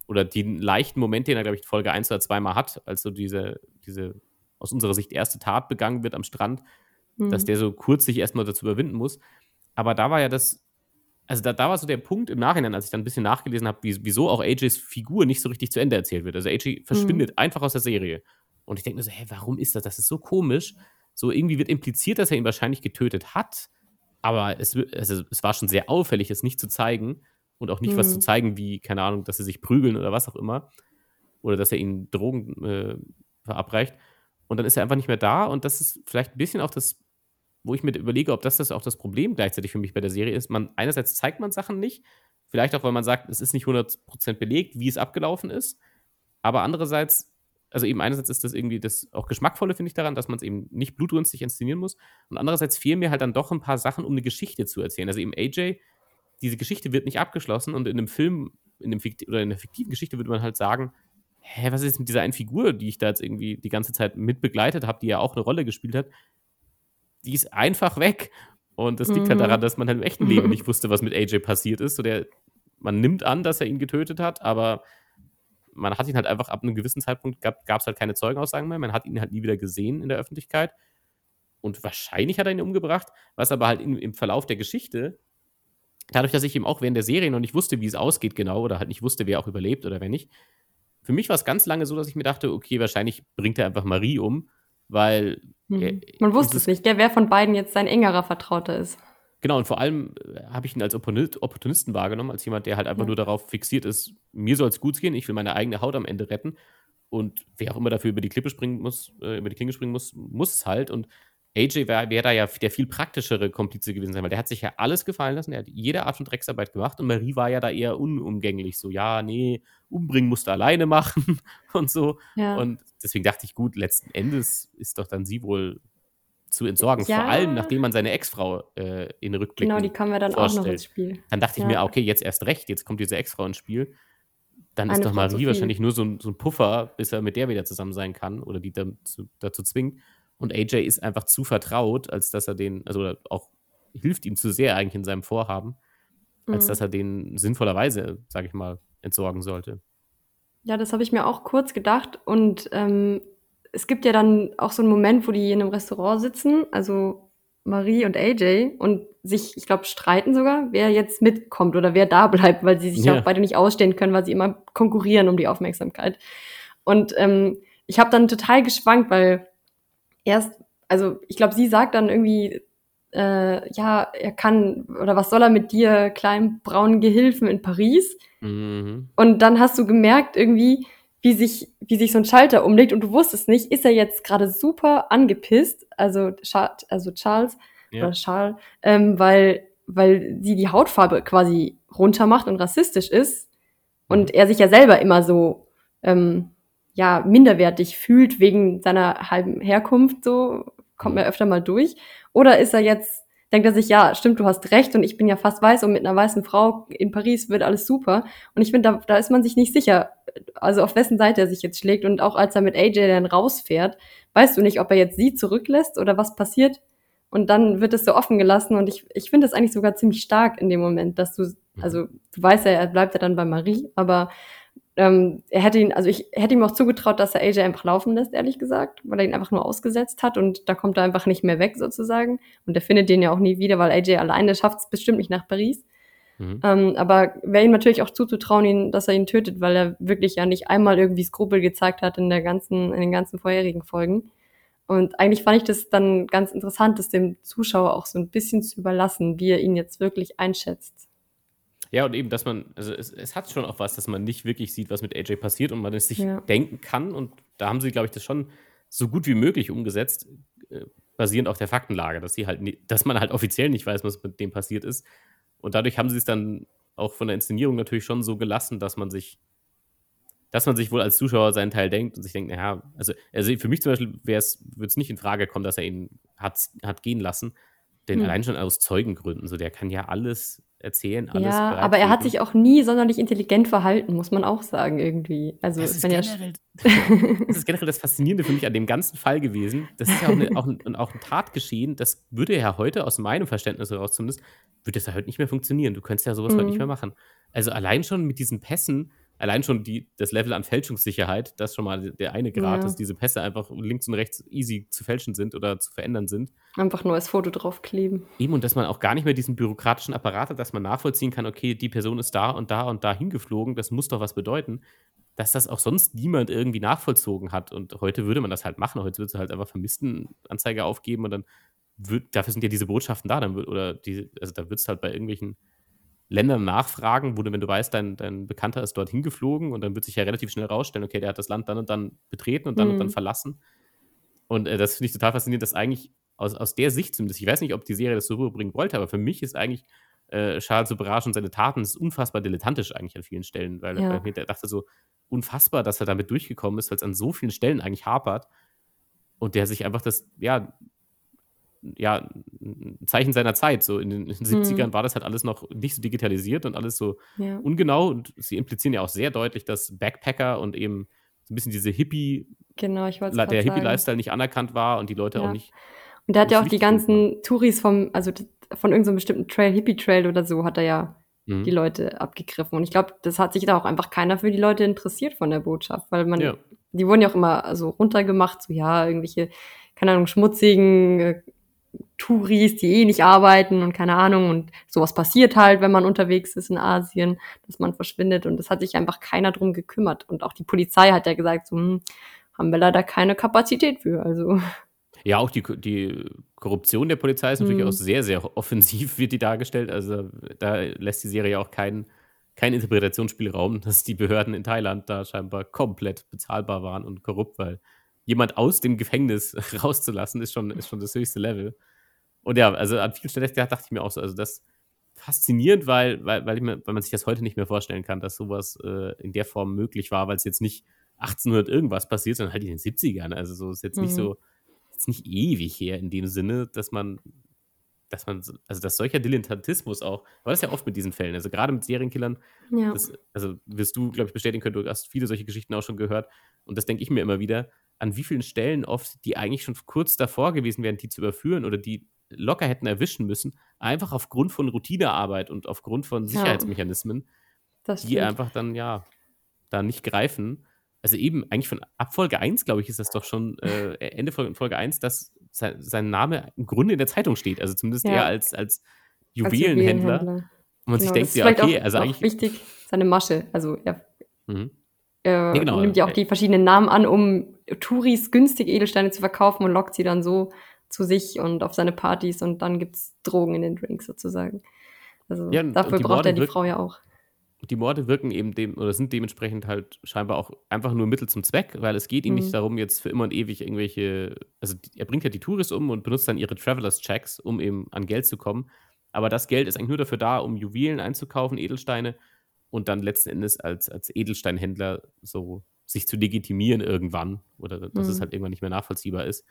Oder den leichten Moment, den er, glaube ich, Folge 1 oder 2 mal hat, als so diese, diese aus unserer Sicht erste Tat begangen wird am Strand, mhm. dass der so kurz sich erstmal dazu überwinden muss. Aber da war ja das also da, da war so der Punkt im Nachhinein, als ich dann ein bisschen nachgelesen habe, wieso auch AJs Figur nicht so richtig zu Ende erzählt wird. Also AJ verschwindet mhm. einfach aus der Serie. Und ich denke mir so, hä, warum ist das? Das ist so komisch. So irgendwie wird impliziert, dass er ihn wahrscheinlich getötet hat. Aber es, also, es war schon sehr auffällig, es nicht zu zeigen. Und auch nicht mhm. was zu mhm. zeigen, wie, keine Ahnung, dass sie sich prügeln oder was auch immer. Oder dass er ihnen Drogen äh, verabreicht. Und dann ist er einfach nicht mehr da. Und das ist vielleicht ein bisschen auch das wo ich mir überlege, ob das, das auch das Problem gleichzeitig für mich bei der Serie ist. Man, einerseits zeigt man Sachen nicht, vielleicht auch, weil man sagt, es ist nicht 100% belegt, wie es abgelaufen ist, aber andererseits, also eben einerseits ist das irgendwie das auch Geschmackvolle, finde ich daran, dass man es eben nicht blutrünstig inszenieren muss und andererseits fehlen mir halt dann doch ein paar Sachen, um eine Geschichte zu erzählen. Also eben AJ, diese Geschichte wird nicht abgeschlossen und in einem Film, in einem Fiktiv oder in einer fiktiven Geschichte würde man halt sagen, hä, was ist jetzt mit dieser einen Figur, die ich da jetzt irgendwie die ganze Zeit mit begleitet habe, die ja auch eine Rolle gespielt hat, die ist einfach weg. Und das liegt halt mhm. halt daran, dass man halt im echten Leben nicht wusste, was mit AJ passiert ist. So der, man nimmt an, dass er ihn getötet hat, aber man hat ihn halt einfach ab einem gewissen Zeitpunkt gab es halt keine Zeugenaussagen mehr. Man hat ihn halt nie wieder gesehen in der Öffentlichkeit. Und wahrscheinlich hat er ihn umgebracht, was aber halt in, im Verlauf der Geschichte dadurch, dass ich eben auch während der Serie noch nicht wusste, wie es ausgeht genau oder halt nicht wusste, wer auch überlebt oder wer nicht, für mich war es ganz lange so, dass ich mir dachte, okay, wahrscheinlich bringt er einfach Marie um, weil. Mhm. Man wusste es nicht, wer von beiden jetzt sein engerer Vertrauter ist. Genau, und vor allem äh, habe ich ihn als Opportunisten wahrgenommen, als jemand, der halt einfach ja. nur darauf fixiert ist, mir soll es gut gehen, ich will meine eigene Haut am Ende retten. Und wer auch immer dafür über die Klippe springen muss, äh, über die Klinge springen muss, muss es halt. Und AJ wäre wär da ja der viel praktischere Komplize gewesen sein, weil der hat sich ja alles gefallen lassen, er hat jede Art von Drecksarbeit gemacht und Marie war ja da eher unumgänglich, so, ja, nee, umbringen musst du alleine machen und so. Ja. Und deswegen dachte ich, gut, letzten Endes ist doch dann sie wohl zu entsorgen, ja. vor allem nachdem man seine Ex-Frau äh, in Rückblick Genau, die kommen wir dann vorstellt. auch noch ins Spiel. Dann dachte ich mir, okay, jetzt erst recht, jetzt kommt diese Ex-Frau ins Spiel. Dann Eine ist doch Marie wahrscheinlich nur so ein, so ein, Puffer, bis er mit der wieder zusammen sein kann oder die dazu, dazu zwingt. Und AJ ist einfach zu vertraut, als dass er den, also auch hilft ihm zu sehr eigentlich in seinem Vorhaben, als mhm. dass er den sinnvollerweise, sage ich mal, entsorgen sollte. Ja, das habe ich mir auch kurz gedacht. Und ähm, es gibt ja dann auch so einen Moment, wo die in einem Restaurant sitzen, also Marie und AJ, und sich, ich glaube, streiten sogar, wer jetzt mitkommt oder wer da bleibt, weil sie sich ja. auch beide nicht ausstehen können, weil sie immer konkurrieren um die Aufmerksamkeit. Und ähm, ich habe dann total geschwankt, weil erst, also ich glaube, sie sagt dann irgendwie, äh, ja, er kann, oder was soll er mit dir, kleinen braunen Gehilfen in Paris? Mhm. Und dann hast du gemerkt irgendwie, wie sich, wie sich so ein Schalter umlegt und du wusstest nicht, ist er jetzt gerade super angepisst, also, also Charles ja. oder Charles, ähm, weil, weil sie die Hautfarbe quasi runtermacht und rassistisch ist und mhm. er sich ja selber immer so ähm, ja, minderwertig fühlt wegen seiner halben Herkunft, so kommt mir öfter mal durch. Oder ist er jetzt, denkt er sich, ja, stimmt, du hast recht und ich bin ja fast weiß und mit einer weißen Frau in Paris wird alles super. Und ich finde, da, da ist man sich nicht sicher, also auf wessen Seite er sich jetzt schlägt. Und auch als er mit AJ dann rausfährt, weißt du nicht, ob er jetzt sie zurücklässt oder was passiert. Und dann wird es so offen gelassen und ich, ich finde das eigentlich sogar ziemlich stark in dem Moment, dass du, also du weißt ja, er bleibt ja dann bei Marie, aber ähm, er hätte ihn, also ich hätte ihm auch zugetraut, dass er AJ einfach laufen lässt, ehrlich gesagt, weil er ihn einfach nur ausgesetzt hat und da kommt er einfach nicht mehr weg sozusagen. Und er findet den ja auch nie wieder, weil AJ alleine schafft es bestimmt nicht nach Paris. Mhm. Ähm, aber wäre ihm natürlich auch zuzutrauen, ihn, dass er ihn tötet, weil er wirklich ja nicht einmal irgendwie Skrupel gezeigt hat in der ganzen, in den ganzen vorherigen Folgen. Und eigentlich fand ich das dann ganz interessant, das dem Zuschauer auch so ein bisschen zu überlassen, wie er ihn jetzt wirklich einschätzt. Ja, und eben, dass man, also es, es hat schon auch was, dass man nicht wirklich sieht, was mit AJ passiert und man es sich ja. denken kann. Und da haben sie, glaube ich, das schon so gut wie möglich umgesetzt, äh, basierend auf der Faktenlage, dass sie halt, dass man halt offiziell nicht weiß, was mit dem passiert ist. Und dadurch haben sie es dann auch von der Inszenierung natürlich schon so gelassen, dass man sich, dass man sich wohl als Zuschauer seinen Teil denkt und sich denkt, naja, also, also für mich zum Beispiel würde es nicht in Frage kommen, dass er ihn hat, hat gehen lassen. Denn hm. allein schon aus Zeugengründen, so der kann ja alles erzählen, alles Ja, aber er hat sich auch nie sonderlich intelligent verhalten, muss man auch sagen, irgendwie. Also, das ist, generell, das ist generell das Faszinierende für mich an dem ganzen Fall gewesen. Das ist ja auch, eine, auch, ein, auch ein Tatgeschehen, das würde ja heute aus meinem Verständnis heraus zumindest, würde das ja heute nicht mehr funktionieren. Du könntest ja sowas mhm. heute nicht mehr machen. Also allein schon mit diesen Pässen, allein schon die, das Level an Fälschungssicherheit, das schon mal der eine Grad, ja. dass diese Pässe einfach links und rechts easy zu fälschen sind oder zu verändern sind. Einfach nur als Foto draufkleben. Eben, und dass man auch gar nicht mehr diesen bürokratischen Apparat hat, dass man nachvollziehen kann, okay, die Person ist da und da und da hingeflogen, das muss doch was bedeuten, dass das auch sonst niemand irgendwie nachvollzogen hat. Und heute würde man das halt machen. Heute würde es halt einfach Vermisstenanzeige aufgeben und dann wird, dafür sind ja diese Botschaften da, dann wird, oder die, also da wird es halt bei irgendwelchen Ländern nachfragen, wo du, wenn du weißt, dein, dein Bekannter ist dorthin geflogen und dann wird sich ja relativ schnell rausstellen, okay, der hat das Land dann und dann betreten und dann mhm. und dann mhm. verlassen. Und äh, das finde ich total faszinierend, dass eigentlich aus, aus der Sicht zumindest, ich weiß nicht, ob die Serie das so rüberbringen wollte, aber für mich ist eigentlich äh, Charles Sobrage und seine Taten ist unfassbar dilettantisch eigentlich an vielen Stellen, weil ja. er dachte so, unfassbar, dass er damit durchgekommen ist, weil es an so vielen Stellen eigentlich hapert und der sich einfach das, ja, ja, ein Zeichen seiner Zeit. So in den, 70ern mhm. war das halt alles noch nicht so digitalisiert und alles so ja. ungenau. Und sie implizieren ja auch sehr deutlich, dass Backpacker und eben so ein bisschen diese Hippie, genau, ich der Hippie-Lifestyle nicht anerkannt war und die Leute ja. auch nicht. Und der hat ja auch die ganzen war. Touris vom, also von irgendeinem so bestimmten Trail, Hippie-Trail oder so, hat er ja mhm. die Leute abgegriffen. Und ich glaube, das hat sich da auch einfach keiner für die Leute interessiert von der Botschaft, weil man, ja. die wurden ja auch immer so runtergemacht, so ja, irgendwelche, keine Ahnung, schmutzigen, äh, Touris, die eh nicht arbeiten und keine Ahnung und sowas passiert halt, wenn man unterwegs ist in Asien, dass man verschwindet und es hat sich einfach keiner drum gekümmert und auch die Polizei hat ja gesagt, so, hm, haben wir leider keine Kapazität für, also. Ja, auch die, die Korruption der Polizei ist natürlich mhm. auch sehr, sehr offensiv, wird die dargestellt. Also da lässt die Serie auch keinen kein Interpretationsspielraum, dass die Behörden in Thailand da scheinbar komplett bezahlbar waren und korrupt, weil jemand aus dem Gefängnis rauszulassen, ist schon, ist schon das höchste Level. Und ja, also an vielen Stellen dachte ich mir auch so, also das faszinierend, weil, weil, weil, mir, weil man sich das heute nicht mehr vorstellen kann, dass sowas äh, in der Form möglich war, weil es jetzt nicht 1800 irgendwas passiert, sondern halt in den 70ern. Also so ist jetzt mhm. nicht so, ist nicht ewig her in dem Sinne, dass man dass man, also dass solcher Dilettantismus auch, aber das ja oft mit diesen Fällen, also gerade mit Serienkillern, ja. das, also wirst du, glaube ich, bestätigen können, du hast viele solche Geschichten auch schon gehört und das denke ich mir immer wieder, an wie vielen Stellen oft, die eigentlich schon kurz davor gewesen wären, die zu überführen oder die locker hätten erwischen müssen, einfach aufgrund von Routinearbeit und aufgrund von Sicherheitsmechanismen, ja. die einfach dann, ja, da nicht greifen also eben eigentlich von Abfolge 1, glaube ich, ist das doch schon äh, Ende Folge, Folge 1, dass sein, sein, Name im Grunde in der Zeitung steht. Also zumindest ja. er als, als Juwelenhändler. Als Juwelenhändler. Und man genau, sich denkt, ja, okay, auch, also auch eigentlich. wichtig, seine Masche. Also er, mhm. er ja, genau. nimmt ja auch die verschiedenen Namen an, um Touris günstig Edelsteine zu verkaufen und lockt sie dann so zu sich und auf seine Partys und dann gibt es Drogen in den Drinks sozusagen. Also ja, dafür braucht er die Frau ja auch die Morde wirken eben dem oder sind dementsprechend halt scheinbar auch einfach nur Mittel zum Zweck, weil es geht ihm mhm. nicht darum, jetzt für immer und ewig irgendwelche, also er bringt ja die Touristen um und benutzt dann ihre Travelers-Checks, um eben an Geld zu kommen. Aber das Geld ist eigentlich nur dafür da, um Juwelen einzukaufen, Edelsteine und dann letzten Endes als, als Edelsteinhändler so sich zu legitimieren irgendwann oder dass mhm. es halt irgendwann nicht mehr nachvollziehbar ist.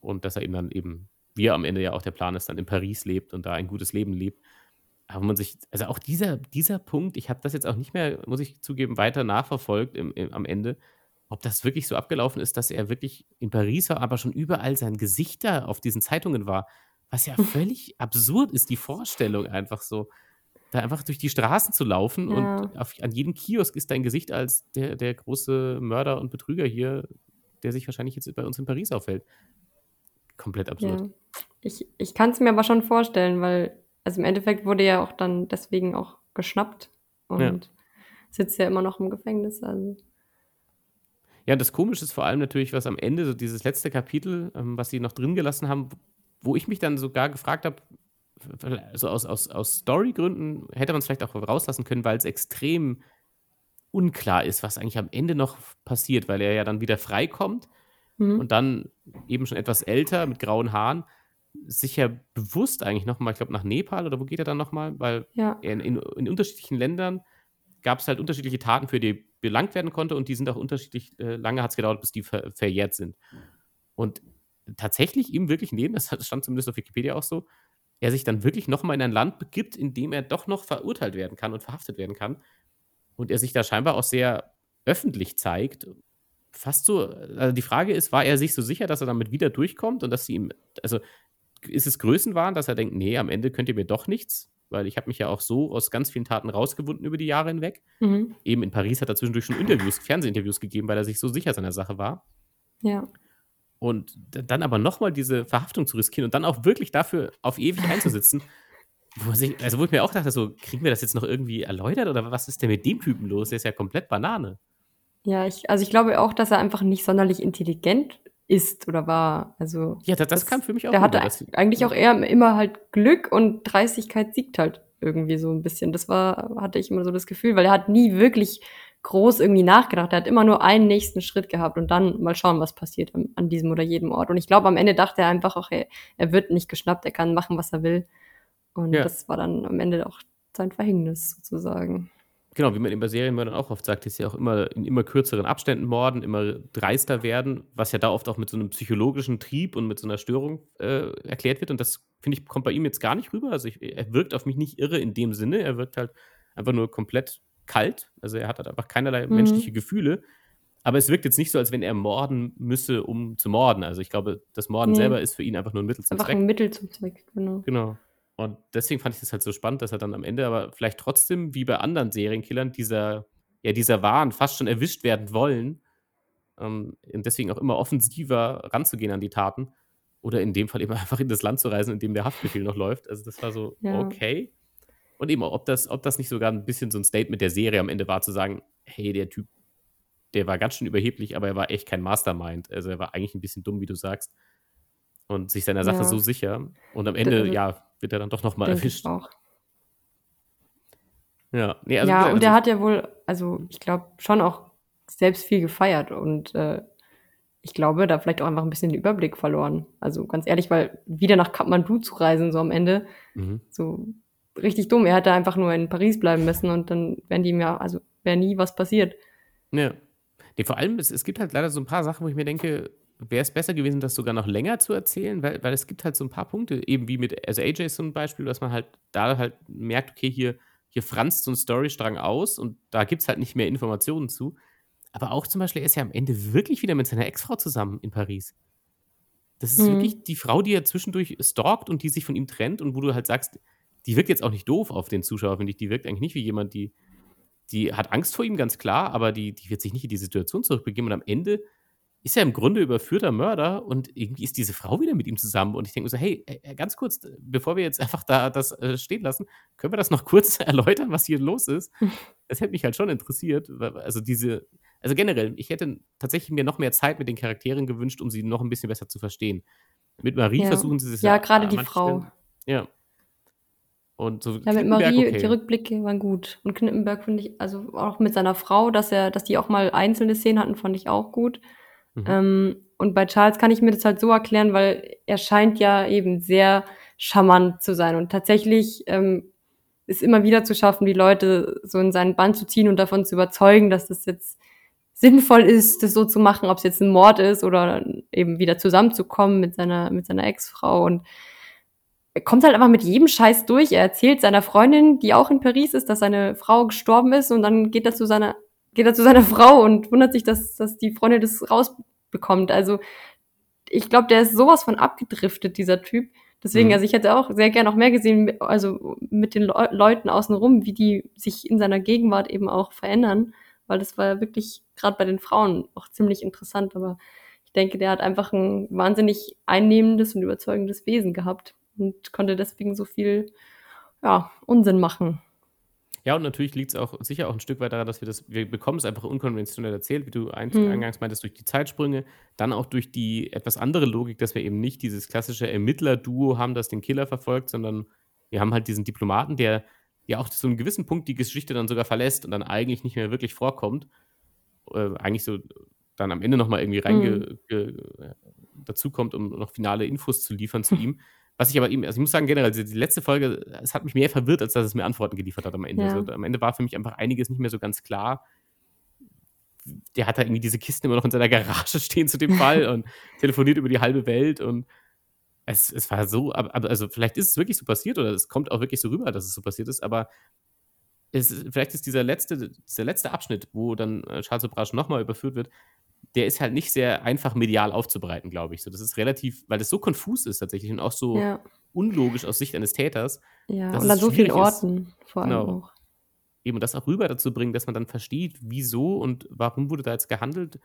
Und dass er eben dann eben, wie er am Ende ja auch der Plan ist, dann in Paris lebt und da ein gutes Leben lebt aber man sich, also auch dieser, dieser Punkt, ich habe das jetzt auch nicht mehr, muss ich zugeben, weiter nachverfolgt im, im, am Ende, ob das wirklich so abgelaufen ist, dass er wirklich in Paris war, aber schon überall sein Gesicht da auf diesen Zeitungen war. Was ja völlig absurd ist, die Vorstellung einfach so, da einfach durch die Straßen zu laufen ja. und auf, an jedem Kiosk ist dein Gesicht als der, der große Mörder und Betrüger hier, der sich wahrscheinlich jetzt bei uns in Paris aufhält. Komplett absurd. Ja. Ich, ich kann es mir aber schon vorstellen, weil also im Endeffekt wurde er auch dann deswegen auch geschnappt und ja. sitzt ja immer noch im Gefängnis. Also. Ja, das Komische ist vor allem natürlich, was am Ende, so dieses letzte Kapitel, ähm, was sie noch drin gelassen haben, wo ich mich dann sogar gefragt habe, also aus, aus, aus Storygründen hätte man es vielleicht auch rauslassen können, weil es extrem unklar ist, was eigentlich am Ende noch passiert, weil er ja dann wieder freikommt mhm. und dann eben schon etwas älter mit grauen Haaren sich ja bewusst eigentlich nochmal, ich glaube, nach Nepal oder wo geht er dann nochmal? Weil ja. in, in, in, unterschiedlichen Ländern gab es halt unterschiedliche Taten, für die belangt werden konnte und die sind auch unterschiedlich, äh, lange hat es gedauert, bis die ver verjährt sind. Und tatsächlich ihm wirklich neben, das stand zumindest auf Wikipedia auch so, er sich dann wirklich nochmal in ein Land begibt, in dem er doch noch verurteilt werden kann und verhaftet werden kann. Und er sich da scheinbar auch sehr öffentlich zeigt. Fast so, also die Frage ist, war er sich so sicher, dass er damit wieder durchkommt und dass sie ihm, also ist es Größenwahn, dass er denkt, nee, am Ende könnt ihr mir doch nichts, weil ich habe mich ja auch so aus ganz vielen Taten rausgewunden über die Jahre hinweg. Mhm. Eben in Paris hat er zwischendurch schon Interviews, Fernsehinterviews gegeben, weil er sich so sicher seiner Sache war. Ja. Und dann aber nochmal diese Verhaftung zu riskieren und dann auch wirklich dafür auf ewig einzusitzen, wo sich, also wo ich mir auch dachte, so, kriegen wir das jetzt noch irgendwie erläutert oder was ist denn mit dem Typen los? Der ist ja komplett Banane. Ja, ich, also ich glaube auch, dass er einfach nicht sonderlich intelligent ist oder war. Also ja, das, das kam für mich auch. Der hatte eigentlich auch eher immer halt Glück und Dreistigkeit siegt halt irgendwie so ein bisschen. Das war, hatte ich immer so das Gefühl, weil er hat nie wirklich groß irgendwie nachgedacht. Er hat immer nur einen nächsten Schritt gehabt und dann mal schauen, was passiert an, an diesem oder jedem Ort. Und ich glaube, am Ende dachte er einfach auch, er, er wird nicht geschnappt, er kann machen, was er will. Und ja. das war dann am Ende auch sein Verhängnis sozusagen. Genau, wie man eben bei Serienmördern auch oft sagt, ist ja auch immer in immer kürzeren Abständen morden, immer dreister werden, was ja da oft auch mit so einem psychologischen Trieb und mit so einer Störung äh, erklärt wird. Und das, finde ich, kommt bei ihm jetzt gar nicht rüber. Also ich, er wirkt auf mich nicht irre in dem Sinne. Er wirkt halt einfach nur komplett kalt. Also er hat halt einfach keinerlei mhm. menschliche Gefühle. Aber es wirkt jetzt nicht so, als wenn er morden müsse, um zu morden. Also ich glaube, das Morden nee. selber ist für ihn einfach nur ein Mittel zum einfach Zweck. Einfach ein Mittel zum Zweck, genau. Genau. Und deswegen fand ich das halt so spannend, dass er dann am Ende aber vielleicht trotzdem, wie bei anderen Serienkillern, dieser, ja, dieser Wahn fast schon erwischt werden wollen. Ähm, und deswegen auch immer offensiver ranzugehen an die Taten. oder in dem Fall eben einfach in das Land zu reisen, in dem der Haftbefehl noch läuft. Also das war so, ja. okay. Und eben, ob das, ob das nicht sogar ein bisschen so ein Statement der Serie am Ende war, zu sagen, hey, der Typ, der war ganz schön überheblich, aber er war echt kein Mastermind. Also er war eigentlich ein bisschen dumm, wie du sagst. Und sich seiner Sache ja. so sicher. Und am Ende, also, ja, wird er dann doch nochmal erwischt. Auch. Ja, nee, also, ja also, und der hat ja wohl, also ich glaube, schon auch selbst viel gefeiert und äh, ich glaube, da vielleicht auch einfach ein bisschen den Überblick verloren. Also ganz ehrlich, weil wieder nach Kathmandu zu reisen, so am Ende, mhm. so richtig dumm. Er hätte einfach nur in Paris bleiben müssen und dann wären die ihm ja, also wäre nie was passiert. Ja. Nee, vor allem, es, es gibt halt leider so ein paar Sachen, wo ich mir denke, wäre es besser gewesen, das sogar noch länger zu erzählen, weil, weil es gibt halt so ein paar Punkte, eben wie mit, also AJ ist so ein Beispiel, dass man halt da halt merkt, okay, hier, hier franzt so ein Storystrang aus und da gibt es halt nicht mehr Informationen zu. Aber auch zum Beispiel, er ist ja am Ende wirklich wieder mit seiner Ex-Frau zusammen in Paris. Das ist mhm. wirklich die Frau, die er zwischendurch stalkt und die sich von ihm trennt und wo du halt sagst, die wirkt jetzt auch nicht doof auf den Zuschauer, finde ich. Die wirkt eigentlich nicht wie jemand, die, die hat Angst vor ihm, ganz klar, aber die, die wird sich nicht in die Situation zurückbegeben und am Ende ist er im Grunde überführter Mörder und irgendwie ist diese Frau wieder mit ihm zusammen. Und ich denke mir so, hey, ganz kurz, bevor wir jetzt einfach da das äh, stehen lassen, können wir das noch kurz erläutern, was hier los ist? Das hätte mich halt schon interessiert. Also diese, also generell, ich hätte tatsächlich mir noch mehr Zeit mit den Charakteren gewünscht, um sie noch ein bisschen besser zu verstehen. Mit Marie ja. versuchen sie es ja. Ja, gerade die Frau. Stellen. Ja. Und so ja, mit Marie, okay. die Rückblicke waren gut. Und Knippenberg finde ich, also auch mit seiner Frau, dass er, dass die auch mal einzelne Szenen hatten, fand ich auch gut. Mhm. Ähm, und bei Charles kann ich mir das halt so erklären, weil er scheint ja eben sehr charmant zu sein. Und tatsächlich ähm, ist immer wieder zu schaffen, die Leute so in seinen Bann zu ziehen und davon zu überzeugen, dass das jetzt sinnvoll ist, das so zu machen, ob es jetzt ein Mord ist oder eben wieder zusammenzukommen mit seiner, mit seiner Ex-Frau. Und kommt halt einfach mit jedem Scheiß durch. Er erzählt seiner Freundin, die auch in Paris ist, dass seine Frau gestorben ist und dann geht er zu seiner, geht er zu seiner Frau und wundert sich, dass, dass die Freundin das rausbekommt. Also ich glaube, der ist sowas von abgedriftet, dieser Typ. Deswegen, mhm. also ich hätte auch sehr gerne noch mehr gesehen, also mit den Le Leuten außenrum, wie die sich in seiner Gegenwart eben auch verändern weil das war ja wirklich gerade bei den Frauen auch ziemlich interessant. Aber ich denke, der hat einfach ein wahnsinnig einnehmendes und überzeugendes Wesen gehabt und konnte deswegen so viel ja, Unsinn machen. Ja, und natürlich liegt es auch sicher auch ein Stück weit daran, dass wir das, wir bekommen es einfach unkonventionell erzählt, wie du hm. eingangs meintest, durch die Zeitsprünge, dann auch durch die etwas andere Logik, dass wir eben nicht dieses klassische Ermittler-Duo haben, das den Killer verfolgt, sondern wir haben halt diesen Diplomaten, der ja auch zu einem gewissen Punkt die Geschichte dann sogar verlässt und dann eigentlich nicht mehr wirklich vorkommt. Äh, eigentlich so dann am Ende nochmal irgendwie reinge mhm. dazukommt, um noch finale Infos zu liefern zu ihm. Was ich aber ihm, also ich muss sagen, generell, die, letzte Folge, es hat mich mehr verwirrt, als dass es mir Antworten geliefert hat am Ende. Ja. Also, am Ende war für mich einfach einiges nicht mehr so ganz klar. Der hat da irgendwie diese Kisten immer noch in seiner Garage stehen zu dem Fall und telefoniert über die halbe Welt und es, es war so, aber, also vielleicht ist es wirklich so passiert oder es kommt auch wirklich so rüber, dass es so passiert ist, aber es, vielleicht ist dieser letzte, dieser letzte Abschnitt, wo dann äh, Charles Obrage nochmal überführt wird, der ist halt nicht sehr einfach medial aufzubereiten, glaube ich. So, das ist relativ, weil das so konfus ist tatsächlich und auch so ja. unlogisch aus Sicht eines Täters. Ja, und an so vielen Orten ist. vor allem genau. auch. Eben das auch rüber dazu bringen, dass man dann versteht, wieso und warum wurde da jetzt gehandelt.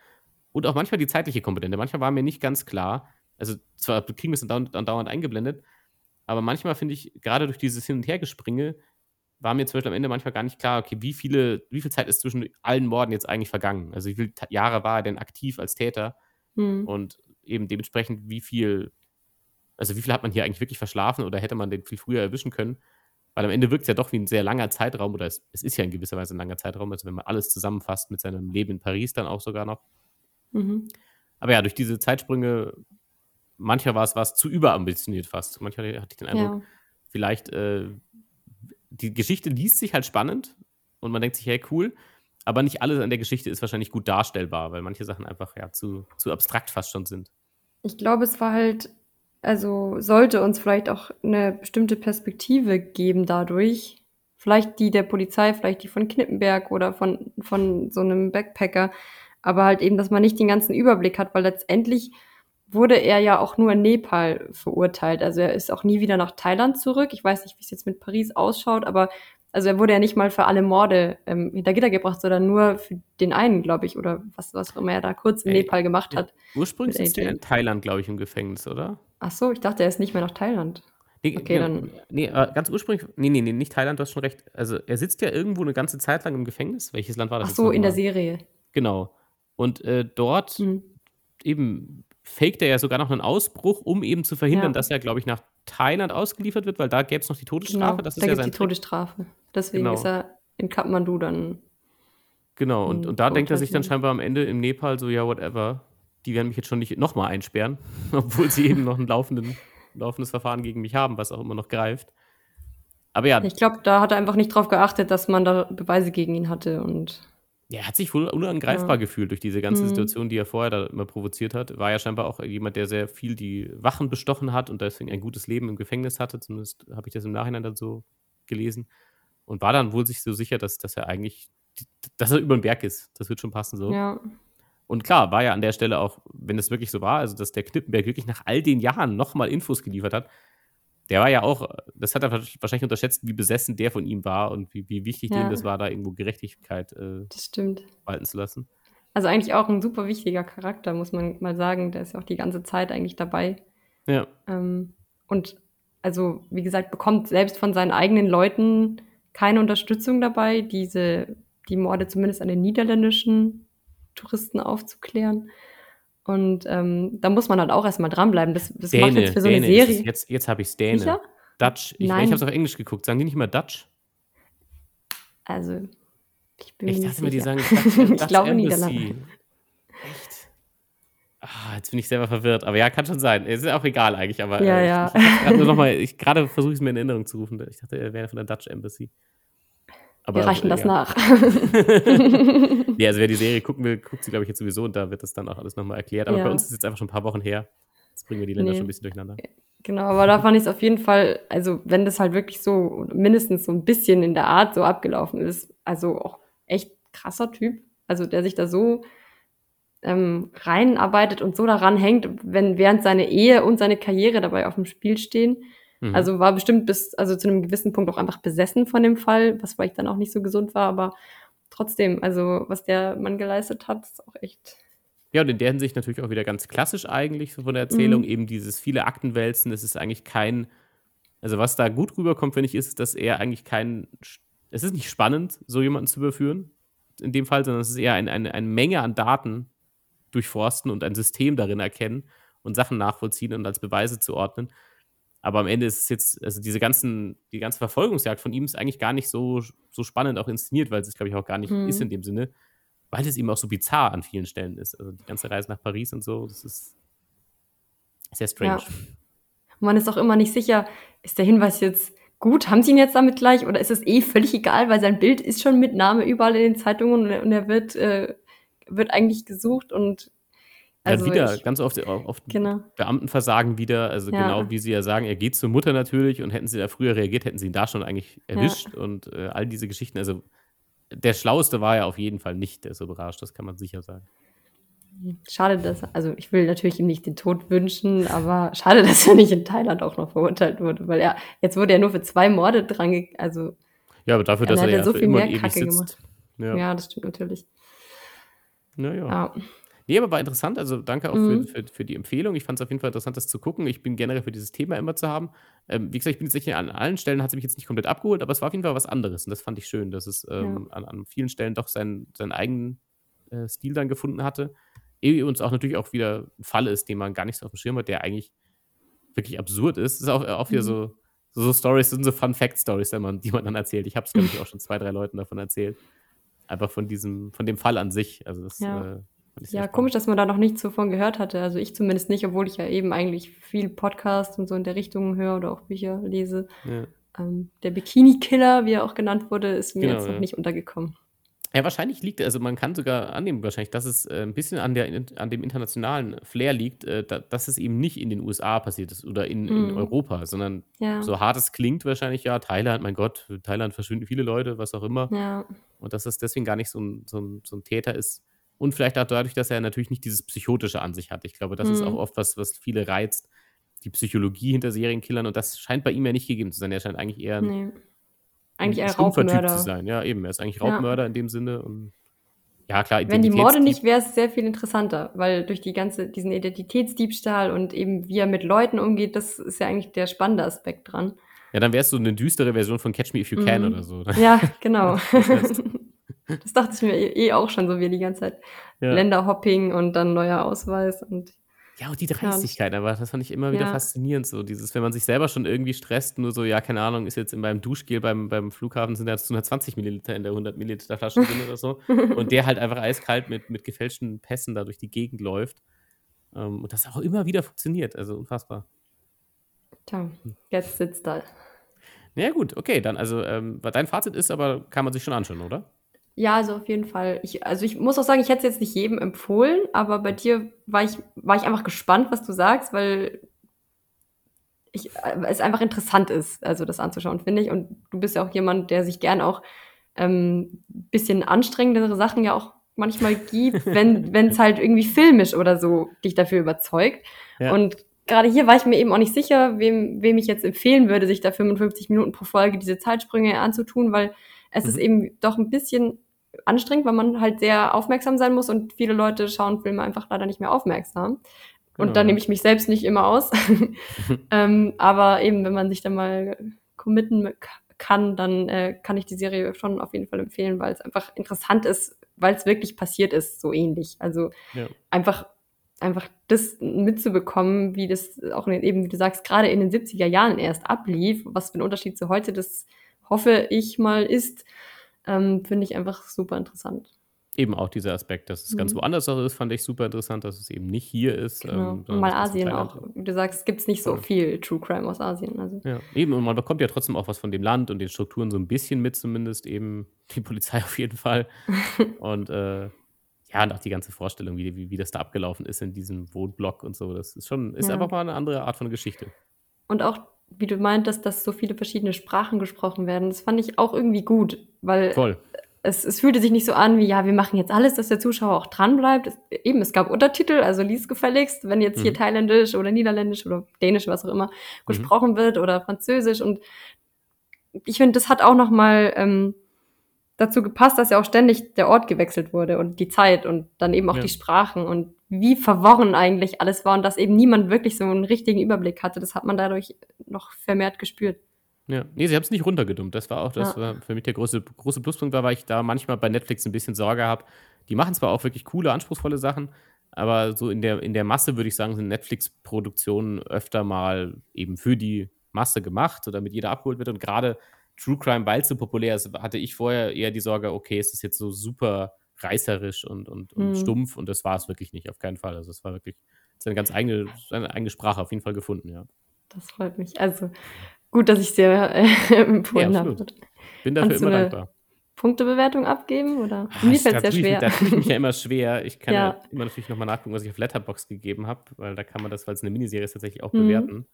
Und auch manchmal die zeitliche Komponente. Manchmal war mir nicht ganz klar, also zwar kriegen wir es dann dauernd eingeblendet, aber manchmal finde ich, gerade durch dieses Hin- und Hergespringe, war mir zum Beispiel am Ende manchmal gar nicht klar, okay, wie viele, wie viel Zeit ist zwischen allen Morden jetzt eigentlich vergangen? Also wie viele Jahre war er denn aktiv als Täter? Mhm. Und eben dementsprechend, wie viel, also wie viel hat man hier eigentlich wirklich verschlafen oder hätte man den viel früher erwischen können? Weil am Ende wirkt es ja doch wie ein sehr langer Zeitraum, oder es, es, ist ja in gewisser Weise ein langer Zeitraum, also wenn man alles zusammenfasst mit seinem Leben in Paris dann auch sogar noch. Mhm. Aber ja, durch diese Zeitsprünge mancher war es, zu überambitioniert fast. Manchmal hatte ich den Eindruck, ja. vielleicht äh, die Geschichte liest sich halt spannend und man denkt sich, hey, cool, aber nicht alles an der Geschichte ist wahrscheinlich gut darstellbar, weil manche Sachen einfach ja zu, zu abstrakt fast schon sind. Ich glaube, es war halt, also sollte uns vielleicht auch eine bestimmte Perspektive geben dadurch. Vielleicht die der Polizei, vielleicht die von Knippenberg oder von, von so einem Backpacker. Aber halt eben, dass man nicht den ganzen Überblick hat, weil letztendlich wurde er ja auch nur in Nepal verurteilt. Also er ist auch nie wieder nach Thailand zurück. Ich weiß nicht, wie es jetzt mit Paris ausschaut, aber also er wurde ja nicht mal für alle Morde ähm, hinter Gitter gebracht, sondern nur für den einen, glaube ich, oder was, was auch immer er da kurz in Ey, Nepal gemacht hat. Ursprünglich ist er in Thailand, glaube ich, im Gefängnis, oder? Ach so, ich dachte, er ist nicht mehr nach Thailand. Ne, Okay, ja, dann ne, äh, ganz ursprünglich ne, ne, ne, nicht Thailand, du hast schon recht. Also, er sitzt ja irgendwo 'ne ganze Zeit lang im Gefängnis. Welches Land war das Ach so, in der? Serie. Genau. Und, äh, dort Mhm. eben faked er ja sogar noch 'nen Ausbruch, um eben zu verhindern, Ja. dass er, glaube ich, nach Thailand ausgeliefert wird, weil da gäb's noch die Todesstrafe. Genau, Das ist da ja sein die Trick. Todesstrafe. Deswegen Genau. ist er in Kathmandu dann Genau, und und da denkt er sich dann scheinbar am Ende in Nepal so: „Ja, whatever, die werden mich jetzt schon nicht noch mal einsperren“, obwohl sie eben noch 'n laufenden laufendes Verfahren gegen mich haben, was auch immer noch greift. Aber ja Ich glaube, da hat er einfach nicht drauf geachtet, dass man da Beweise gegen ihn hatte und Er hat sich wohl unangreifbar Ja. gefühlt durch diese ganze Mhm. Situation, die er vorher da immer provoziert hat. War ja scheinbar auch jemand, der sehr viel die Wachen bestochen hat und deswegen ein gutes Leben im Gefängnis hatte. Zumindest habe ich das im Nachhinein dann so gelesen. Und war dann wohl sich so sicher, dass dass er eigentlich dass er über 'n Berg ist. Das wird schon passen so. Ja. Und klar, war ja an der Stelle auch, wenn es wirklich so war, also, dass der Knippenberg wirklich nach all den Jahren noch mal Infos geliefert hat. Der war ja auch das hat er wahrsch wahrscheinlich unterschätzt, wie besessen der von ihm war und wie wie wichtig dem Ja. das war, da irgendwo Gerechtigkeit, äh, Das stimmt. walten zu lassen. Also, eigentlich auch 'n super wichtiger Charakter, muss man mal sagen. Der ist ja auch die ganze Zeit eigentlich dabei. Ja. Ähm, und also, wie gesagt, bekommt selbst von seinen eigenen Leuten keine Unterstützung dabei, diese die Morde zumindest an den niederländischen Touristen aufzuklären. Und, ähm, da muss man halt auch erst mal dranbleiben. Das das macht Däne, jetzt für so 'ne Däne es. Serie Jetzt jetzt habe ich's, Däne. Sicher? Dutch. Ich ich habe es auf Englisch geguckt. Sagen die nicht immer Dutch? Also, ich bin mir Ich dachte immer, die sicher. sagen Dutch Ich glaube Embassy. Niederlande. Echt? Ah, jetzt bin ich selber verwirrt. Aber ja, kann schon sein. Es ist auch egal eigentlich, aber, Ja, äh, ja. ich ich noch mal ich versuche ich's mir in Erinnerung zu rufen. Ich dachte, er wäre von der Dutch Embassy. Wir Aber, reichen äh, das ja. nach. Ne, also wer die Serie gucken will, guckt sie, glaube ich, jetzt sowieso und da wird das dann auch alles noch mal erklärt. Aber bei Ja. uns ist es jetzt einfach schon 'n paar Wochen her. Jetzt bringen wir die Länder Ne. schon 'n bisschen durcheinander. Genau, aber da fand ich's auf jeden Fall also, wenn das halt wirklich so mindestens so 'n bisschen in der Art so abgelaufen ist, also, auch echt krasser Typ. Also, der sich da so, ähm, reinarbeitet und so daran hängt, wenn während seine Ehe und seine Karriere dabei aufm Spiel stehen. Mhm. Also, war bestimmt bis also, zu 'nem gewissen Punkt auch einfach besessen von dem Fall, was vielleicht dann auch nicht so gesund war, aber trotzdem, also, was der Mann geleistet hat, ist auch echt Ja, und in der Hinsicht natürlich auch wieder ganz klassisch eigentlich so von der Erzählung, Mhm. eben dieses viele Aktenwälzen. Es ist eigentlich kein also, was da gut rüberkommt, finde ich, ist, dass er eigentlich kein es ist nicht spannend, so jemanden zu überführen in dem Fall, sondern es ist eher ein eine eine Menge an Daten durchforsten und ein System darin erkennen und Sachen nachvollziehen und als Beweise zuordnen. Aber am Ende ist es jetzt also, diese ganzen die ganze Verfolgungsjagd von ihm ist eigentlich gar nicht so so spannend auch inszeniert, weil sie's, glaube ich, auch gar nicht ist in Mhm. dem Sinne, weil es eben auch so bizarr an vielen Stellen ist. Also, die ganze Reise nach Paris und so, das ist sehr strange. Ja. Und man ist auch immer nicht sicher, ist der Hinweis jetzt gut? Haben sie ihn jetzt damit gleich oder ist es eh völlig egal, weil sein Bild ist schon mit Name überall in den Zeitungen und er und er wird äh, wird eigentlich gesucht und Ja, also, wieder ich ganz oft au oft Genau. Beamtenversagen wieder, also, Ja. genau wie sie ja sagen, er geht zur Mutter natürlich und hätten sie da früher reagiert, hätten sie ihn da schon eigentlich Ja. erwischt und, äh, all diese Geschichten. Also, der Schlauste war er auf jeden Fall nicht, der Sobrasch, das kann man sicher sagen. Schade, dass also, ich will natürlich ihm nicht den Tod wünschen, aber schade, dass er nicht in Thailand auch noch verurteilt wurde, weil er jetzt wurde er nur für 2 Morde dran also Ja, aber dafür, dass er ja so viel immer mehr Kacke sitzt. gemacht. Ja. Ja, das stimmt natürlich. Na ja. Ja. Ne, aber war interessant. Also, danke auch Mhm. für für für die Empfehlung. Ich fand's auf jeden Fall interessant, das zu gucken. Ich bin generell für dieses Thema immer zu haben. Ähm, wie gesagt, ich bin jetzt sicher an allen Stellen hat's mich jetzt nicht komplett abgeholt, aber es war auf jeden Fall was anderes und das fand ich schön, dass es, ähm, an an vielen Stellen doch seinen seinen eigenen, äh, Stil dann gefunden hatte. Eh und es auch natürlich auch wieder 'n Fall ist, den man gar nicht so aufm Schirm hat, der eigentlich wirklich absurd ist. Ist auch auch wieder Mhm. so so Storys sind so Fun-Fact-Storys, wenn man die man dann erzählt. Ich habe es, glaube ich, auch schon 2, 3 Leuten davon erzählt. Einfach von diesem von dem Fall an sich. Also, das, Ja. äh, fand Ja, komisch, dass man da noch nichts so von gehört hatte. Also, ich zumindest nicht, obwohl ich ja eben eigentlich viel Podcast und so in der Richtung höre oder auch Bücher lese. Ja. Ähm, der Bikini-Killer, wie er auch genannt wurde, ist mir Genau, jetzt noch ja. nicht untergekommen. Ja, wahrscheinlich liegt also, man kann sogar annehmen wahrscheinlich, dass es, äh, 'n bisschen an der an dem internationalen Flair liegt, äh, da dass es eben nicht in den USA passiert ist oder in in Mhm. Europa, sondern Ja. so hart es klingt wahrscheinlich, ja, Thailand, mein Gott, Thailand verschwinden viele Leute, was auch immer. Ja. Und dass das deswegen gar nicht so 'n so 'n so 'n Täter ist. Und vielleicht auch dadurch, dass er natürlich nicht dieses Psychotische an sich hat. Ich glaube, das ist auch Mhm. oft was, was viele reizt, die Psychologie hinter Serienkillern und das scheint bei ihm ja nicht gegeben zu sein. Er scheint eigentlich eher 'n Ne. Eigentlich eher Typ zu Raubmörder. sein. Ja, eben. Er ist eigentlich Ja. Raubmörder in dem Sinne und Ja, klar. Wenn die Morde nicht, wäre es sehr viel interessanter, weil durch die ganze, diesen Identitätsdiebstahl und eben wie er mit Leuten umgeht, das ist ja eigentlich der spannende Aspekt dran. Ja, dann wärst du eine düstere Version von Catch Me If You Can Mhm. oder so. Ja, genau. Das dachte ich mir eh eh auch schon, so wie die ganze Zeit Ja. Länderhopping und dann neuer Ausweis und Ja, und die Dreistigkeit, aber das fand ich immer wieder Ja. faszinierend, so dieses, wenn man sich selber schon irgendwie stresst, nur so, ja, keine Ahnung, ist jetzt in meinem Duschgel beim beim Flughafen sind da jetzt 120 Milliliter in der 100 Milliliter Flasche drin oder so und der halt einfach eiskalt mit mit gefälschten Pässen da durch die Gegend läuft, ähm, und das auch immer wieder funktioniert, also unfassbar. Tja, jetzt sitzt da. Na ja, gut, okay, dann also, ähm, dein Fazit ist aber, kann man sich schon anschauen, oder? Ja, also auf jeden Fall. Ich also, ich muss auch sagen, ich hätte es jetzt nicht jedem empfohlen, aber bei dir war ich war ich einfach gespannt, was du sagst, weil ich äh, es einfach interessant ist, also, das anzuschauen, finde ich. Und du bist ja auch jemand, der sich gern auch, ähm, bisschen anstrengendere Sachen ja auch manchmal gibt, wenn wenn's halt irgendwie filmisch oder so dich dafür überzeugt. Ja. Und grade hier war ich mir eben auch nicht sicher, wem wem ich jetzt empfehlen würde, sich da 55 Minuten pro Folge diese Zeitsprünge anzutun, weil es ist Mhm. eben doch 'n bisschen anstrengend, weil man halt sehr aufmerksam sein muss und viele Leute schauen Filme einfach leider nicht mehr aufmerksam. Genau, Und da ja. nehme ich mich selbst nicht immer aus. Ähm, aber eben, wenn man sich da mal committen kann, dann, äh, kann ich die Serie schon auf jeden Fall empfehlen, weil's einfach interessant ist, weil's wirklich passiert ist, so ähnlich. Also, Ja. einfach einfach das mitzubekommen, wie das auch in eben, wie du sagst, grade in den 70er Jahren erst ablief, was für 'n Unterschied zu heute das, hoffe ich mal, ist, ähm, finde ich einfach super interessant. Eben auch dieser Aspekt, dass es ganz Mhm. woanders auch ist, fand ich super interessant, dass es eben nicht hier ist, Genau. ähm, mal Asien auch. Du sagst, gibt's nicht so Voll. viel True Crime aus Asien, also Ja, eben und man bekommt ja trotzdem auch was von dem Land und den Strukturen so 'n bisschen mit zumindest eben, die Polizei auf jeden Fall. Und, äh, ja, und auch die ganze Vorstellung, wie wie wie das da abgelaufen ist in diesem Wohnblock und so. Das ist schon ist Ja. einfach mal 'ne andere Art von Geschichte. Und auch, wie du meintest, dass so viele verschiedene Sprachen gesprochen werden, das fand ich auch irgendwie gut, weil Voll. es es fühlte sich nicht so an wie: „Ja, wir machen jetzt alles, dass der Zuschauer auch dranbleibt.“ Es eben, es gab Untertitel, also lies gefälligst, wenn jetzt hier Mhm. Thailändisch oder Niederländisch oder Dänisch, was auch immer, Mhm. gesprochen wird oder Französisch. Und ich finde, das hat auch noch mal, ähm, dazu gepasst, dass ja auch ständig der Ort gewechselt wurde und die Zeit und dann eben auch Ja. die Sprachen und wie verworren eigentlich alles war und dass eben niemand wirklich so 'n richtigen Überblick hatte. Das hat man dadurch noch vermehrt gespürt. Ja. Ne, sie haben's nicht runtergedummt. Das war auch das Ja. war für mich der große große Pluspunkt war, weil ich da manchmal bei Netflix 'n bisschen Sorge habe. Die machen zwar auch wirklich coole, anspruchsvolle Sachen, aber so in der in der Masse, würde ich sagen, sind Netflix-Produktionen öfter mal eben für die Masse gemacht, so damit jeder abgeholt wird. Und grade True Crime, weil's so populär ist, hatte ich vorher eher die Sorge: „Okay, ist das jetzt so super reißerisch und und und Mhm. stumpf?“ Und das war's wirklich nicht, auf keinen Fall. Also, es war wirklich seine ganz eigene seine eigene Sprache auf jeden Fall gefunden, ja. Das freut mich. Also, gut, dass ich's dir, äh, Ja, empfohlen habe. absolut. Bin dafür Kannst immer dankbar. Punktebewertung abgeben, oder? Ah, Mir tue ich mi schwer. da tue ich mich ja immer schwer. Ich kann ja, Ja. immer natürlich noch mal nachgucken, was ich auf Letterboxd gegeben habe, weil da kann man das, weil's 'ne Miniserie ist, tatsächlich auch Mhm. bewerten.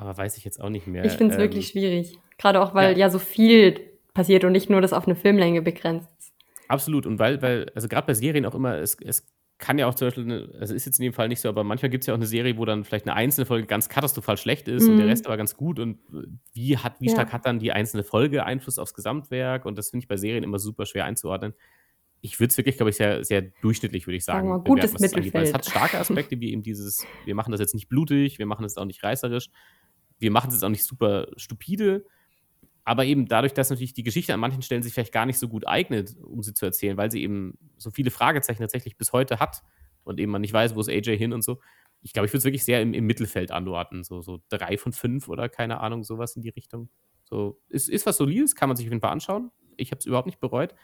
Aber weiß ich jetzt auch nicht mehr, Ich finde es ähm wirklich schwierig. Grade auch, weil Ja. ja so viel passiert und nicht nur das auf 'ne Filmlänge begrenzt ist. Absolut. Und weil weil also, grad bei Serien auch immer es es kann ja auch zum Beispiel 'ne also, ist jetzt in dem Fall nicht so, aber manchmal gibt's ja auch 'ne Serie, wo dann vielleicht 'ne einzelne Folge ganz katastrophal schlecht ist und der Mhm. Rest aber ganz gut. Und, wie hat wie stark Ja. hat dann die einzelne Folge Einfluss aufs Gesamtwerk? Und das finde ich bei Serien immer super schwer einzuordnen. Ich würde es wirklich, glaube ich, sehr sehr durchschnittlich, würde ich Sagen sagen, gutes weil es Mittelfeld. hat starke Aspekte wie eben dieses: Wir machen das jetzt nicht blutig, wir machen das auch nicht reißerisch. Wir machen's jetzt auch nicht super stupide. Aber eben dadurch, dass natürlich die Geschichte an manchen Stellen sich vielleicht gar nicht so gut eignet, um sie zu erzählen, weil sie eben so viele Fragezeichen tatsächlich bis heute hat und eben man nicht weiß, wo ist AJ hin und so. Ich glaube, ich würde es wirklich sehr im im Mittelfeld anordnen, so so 3 von 5 oder keine Ahnung, so was in die Richtung. So, ist ist was Solides, kann man sich auf jeden Fall anschauen. Ich habe es überhaupt nicht bereut.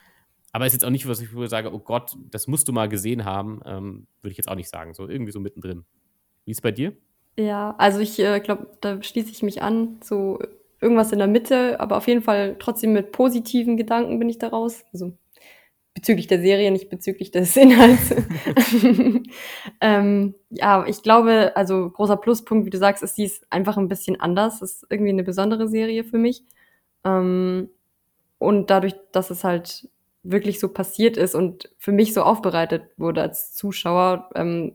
Aber ist jetzt auch nicht, was ich sage: „Oh Gott, das musst du mal gesehen haben.“ Ähm, würde ich jetzt auch nicht sagen, so irgendwie so mittendrin. Wie ist bei dir? Ja, also, ich, äh, glaube, da schließe ich mich an, so irgendwas in der Mitte, aber auf jeden Fall trotzdem mit positiven Gedanken bin ich da raus. Also, bezüglich der Serie, nicht bezüglich des Inhalts. Ähm, ja, ich glaube also, großer Pluspunkt, wie du sagst, ist, sie ist einfach 'n bisschen anders. Ist irgendwie 'ne besondere Serie für mich. Ähm, und dadurch, dass es halt wirklich so passiert ist und für mich so aufbereitet wurde als Zuschauer, ähm,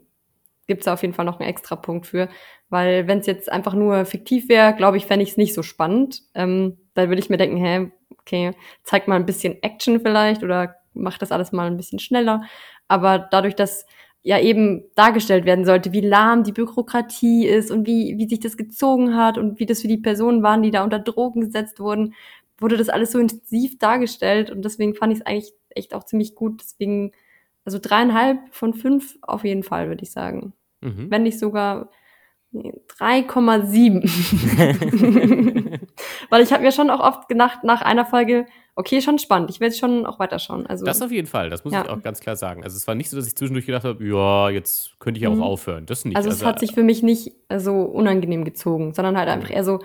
gibt's da auf jeden Fall noch 'n Extrapunkt für. Weil wenn's jetzt einfach nur fiktiv wäre, glaube ich, fände ich's nicht so spannend. Ähm, dann würde ich mir denken: „Hä, okay, zeig mal 'n bisschen Action vielleicht oder macht das alles mal ein bisschen schneller. Aber dadurch, dass ja eben dargestellt werden sollte, wie lahm die Bürokratie ist und wie, wie sich das gezogen hat und wie das für die Personen waren, die da unter Drogen gesetzt wurden, wurde das alles so intensiv dargestellt und deswegen fand ich es eigentlich echt auch ziemlich gut. Deswegen, also dreieinhalb von fünf auf jeden Fall, würde ich sagen. Mhm. Wenn nicht sogar 3,7. Weil ich habe mir schon auch oft gedacht, nach einer Folge, okay, schon spannend. Ich jetzt schon auch weiterschauen. Also, das auf jeden Fall, das muss ja. ich auch ganz klar sagen. Also es war nicht so, dass ich zwischendurch gedacht habe, ja, jetzt könnte ich auch mhm. aufhören. Das nicht. Also, also es hat sich für mich nicht so unangenehm gezogen, sondern halt einfach eher so,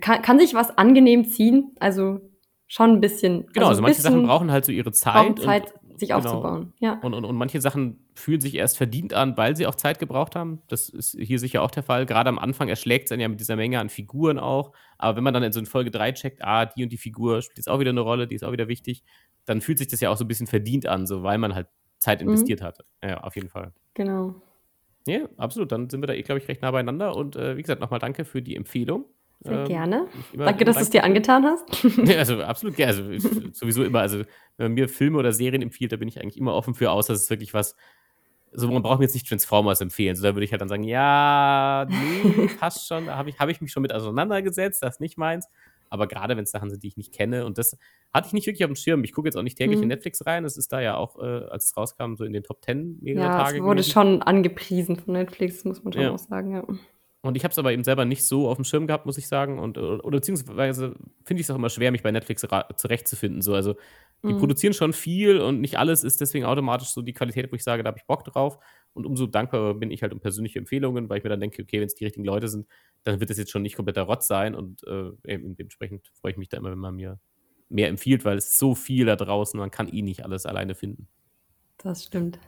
kann, kann sich was angenehm ziehen. Also schon ein bisschen. Genau, also, also manche Sachen brauchen halt so ihre Zeit. Zeit sich genau. aufzubauen. Ja. Und, und, und manche Sachen fühlen sich erst verdient an, weil sie auch Zeit gebraucht haben. Das ist hier sicher auch der Fall. Gerade am Anfang erschlägt es einen ja mit dieser Menge an Figuren auch. Aber wenn man dann in so in Folge 3 checkt, ah, die und die Figur spielt jetzt auch wieder eine Rolle, die ist auch wieder wichtig, dann fühlt sich das ja auch so ein bisschen verdient an, so weil man halt Zeit mhm. investiert mhm. hat. Ja, auf jeden Fall. Genau. Ja, absolut. Dann sind wir da, eh, glaube ich, recht nah beieinander. Und äh, wie gesagt, nochmal danke für die Empfehlung. Sehr ähm, gerne. Danke, dass du es dir angetan hast. ja, also absolut gerne. Also sowieso immer, also wenn man mir Filme oder Serien empfiehlt, da bin ich eigentlich immer offen für, außer es ist wirklich was, so man braucht mir jetzt nicht Transformers empfehlen. So, da würde ich halt dann sagen, ja, nee, passt schon, da habe ich, hab ich mich schon mit auseinandergesetzt, das ist nicht meins. Aber gerade wenn es Sachen sind, die ich nicht kenne, und das hatte ich nicht wirklich auf dem Schirm. Ich gucke jetzt auch nicht täglich mhm. in Netflix rein. Es ist da ja auch, äh, als es rauskam, so in den Top Ten mehrere ja, Tage. Es wurde gewesen. schon angepriesen von Netflix, muss man schon ja. auch sagen, ja. Und ich habe es aber eben selber nicht so auf dem Schirm gehabt, muss ich sagen. Und, oder, oder beziehungsweise finde ich es auch immer schwer, mich bei Netflix zurechtzufinden. So, also die mhm. produzieren schon viel und nicht alles ist deswegen automatisch so die Qualität, wo ich sage, da habe ich Bock drauf. Und umso dankbarer bin ich halt um persönliche Empfehlungen, weil ich mir dann denke, okay, wenn es die richtigen Leute sind, dann wird es jetzt schon nicht kompletter Rott sein. Und äh, eben dementsprechend freue ich mich da immer, wenn man mir mehr empfiehlt, weil es so viel da draußen, man kann eh nicht alles alleine finden. Das stimmt.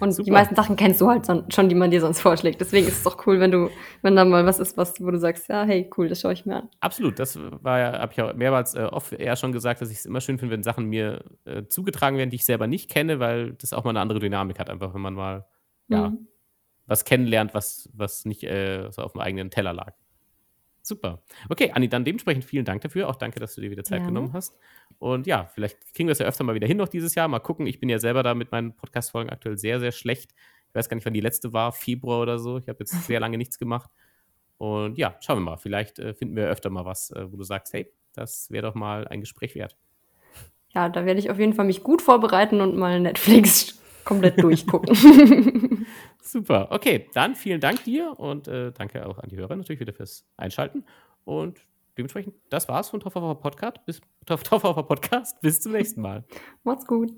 Und Super. die meisten Sachen kennst du halt schon, die man dir sonst vorschlägt. Deswegen ist es doch cool, wenn du, wenn da mal was ist, was, wo du sagst, ja, hey, cool, das schaue ich mir an. Absolut, das war ja, habe ich auch mehrmals äh, oft eher schon gesagt, dass ich es immer schön finde, wenn Sachen mir äh, zugetragen werden, die ich selber nicht kenne, weil das auch mal eine andere Dynamik hat, einfach wenn man mal, ja, mhm. was kennenlernt, was, was nicht äh, so auf dem eigenen Teller lag. Super. Okay, Anni, dann dementsprechend vielen Dank dafür. Auch danke, dass du dir wieder Zeit Gerne. genommen hast. Und ja, vielleicht kriegen wir es ja öfter mal wieder hin noch dieses Jahr. Mal gucken. Ich bin ja selber da mit meinen Podcast-Folgen aktuell sehr, sehr schlecht. Ich weiß gar nicht, wann die letzte war, Februar oder so. Ich habe jetzt sehr lange nichts gemacht. Und ja, schauen wir mal. Vielleicht äh, finden wir öfter mal was, äh, wo du sagst, hey, das wäre doch mal ein Gespräch wert. Ja, da werde ich auf jeden Fall mich gut vorbereiten und mal Netflix komplett durchgucken. Super. Okay, dann vielen Dank dir und äh, danke auch an die Hörer natürlich wieder fürs Einschalten. Und dementsprechend, das war's von Toffer Podcast. Bis, Toffer Podcast. Bis zum nächsten Mal. Macht's gut.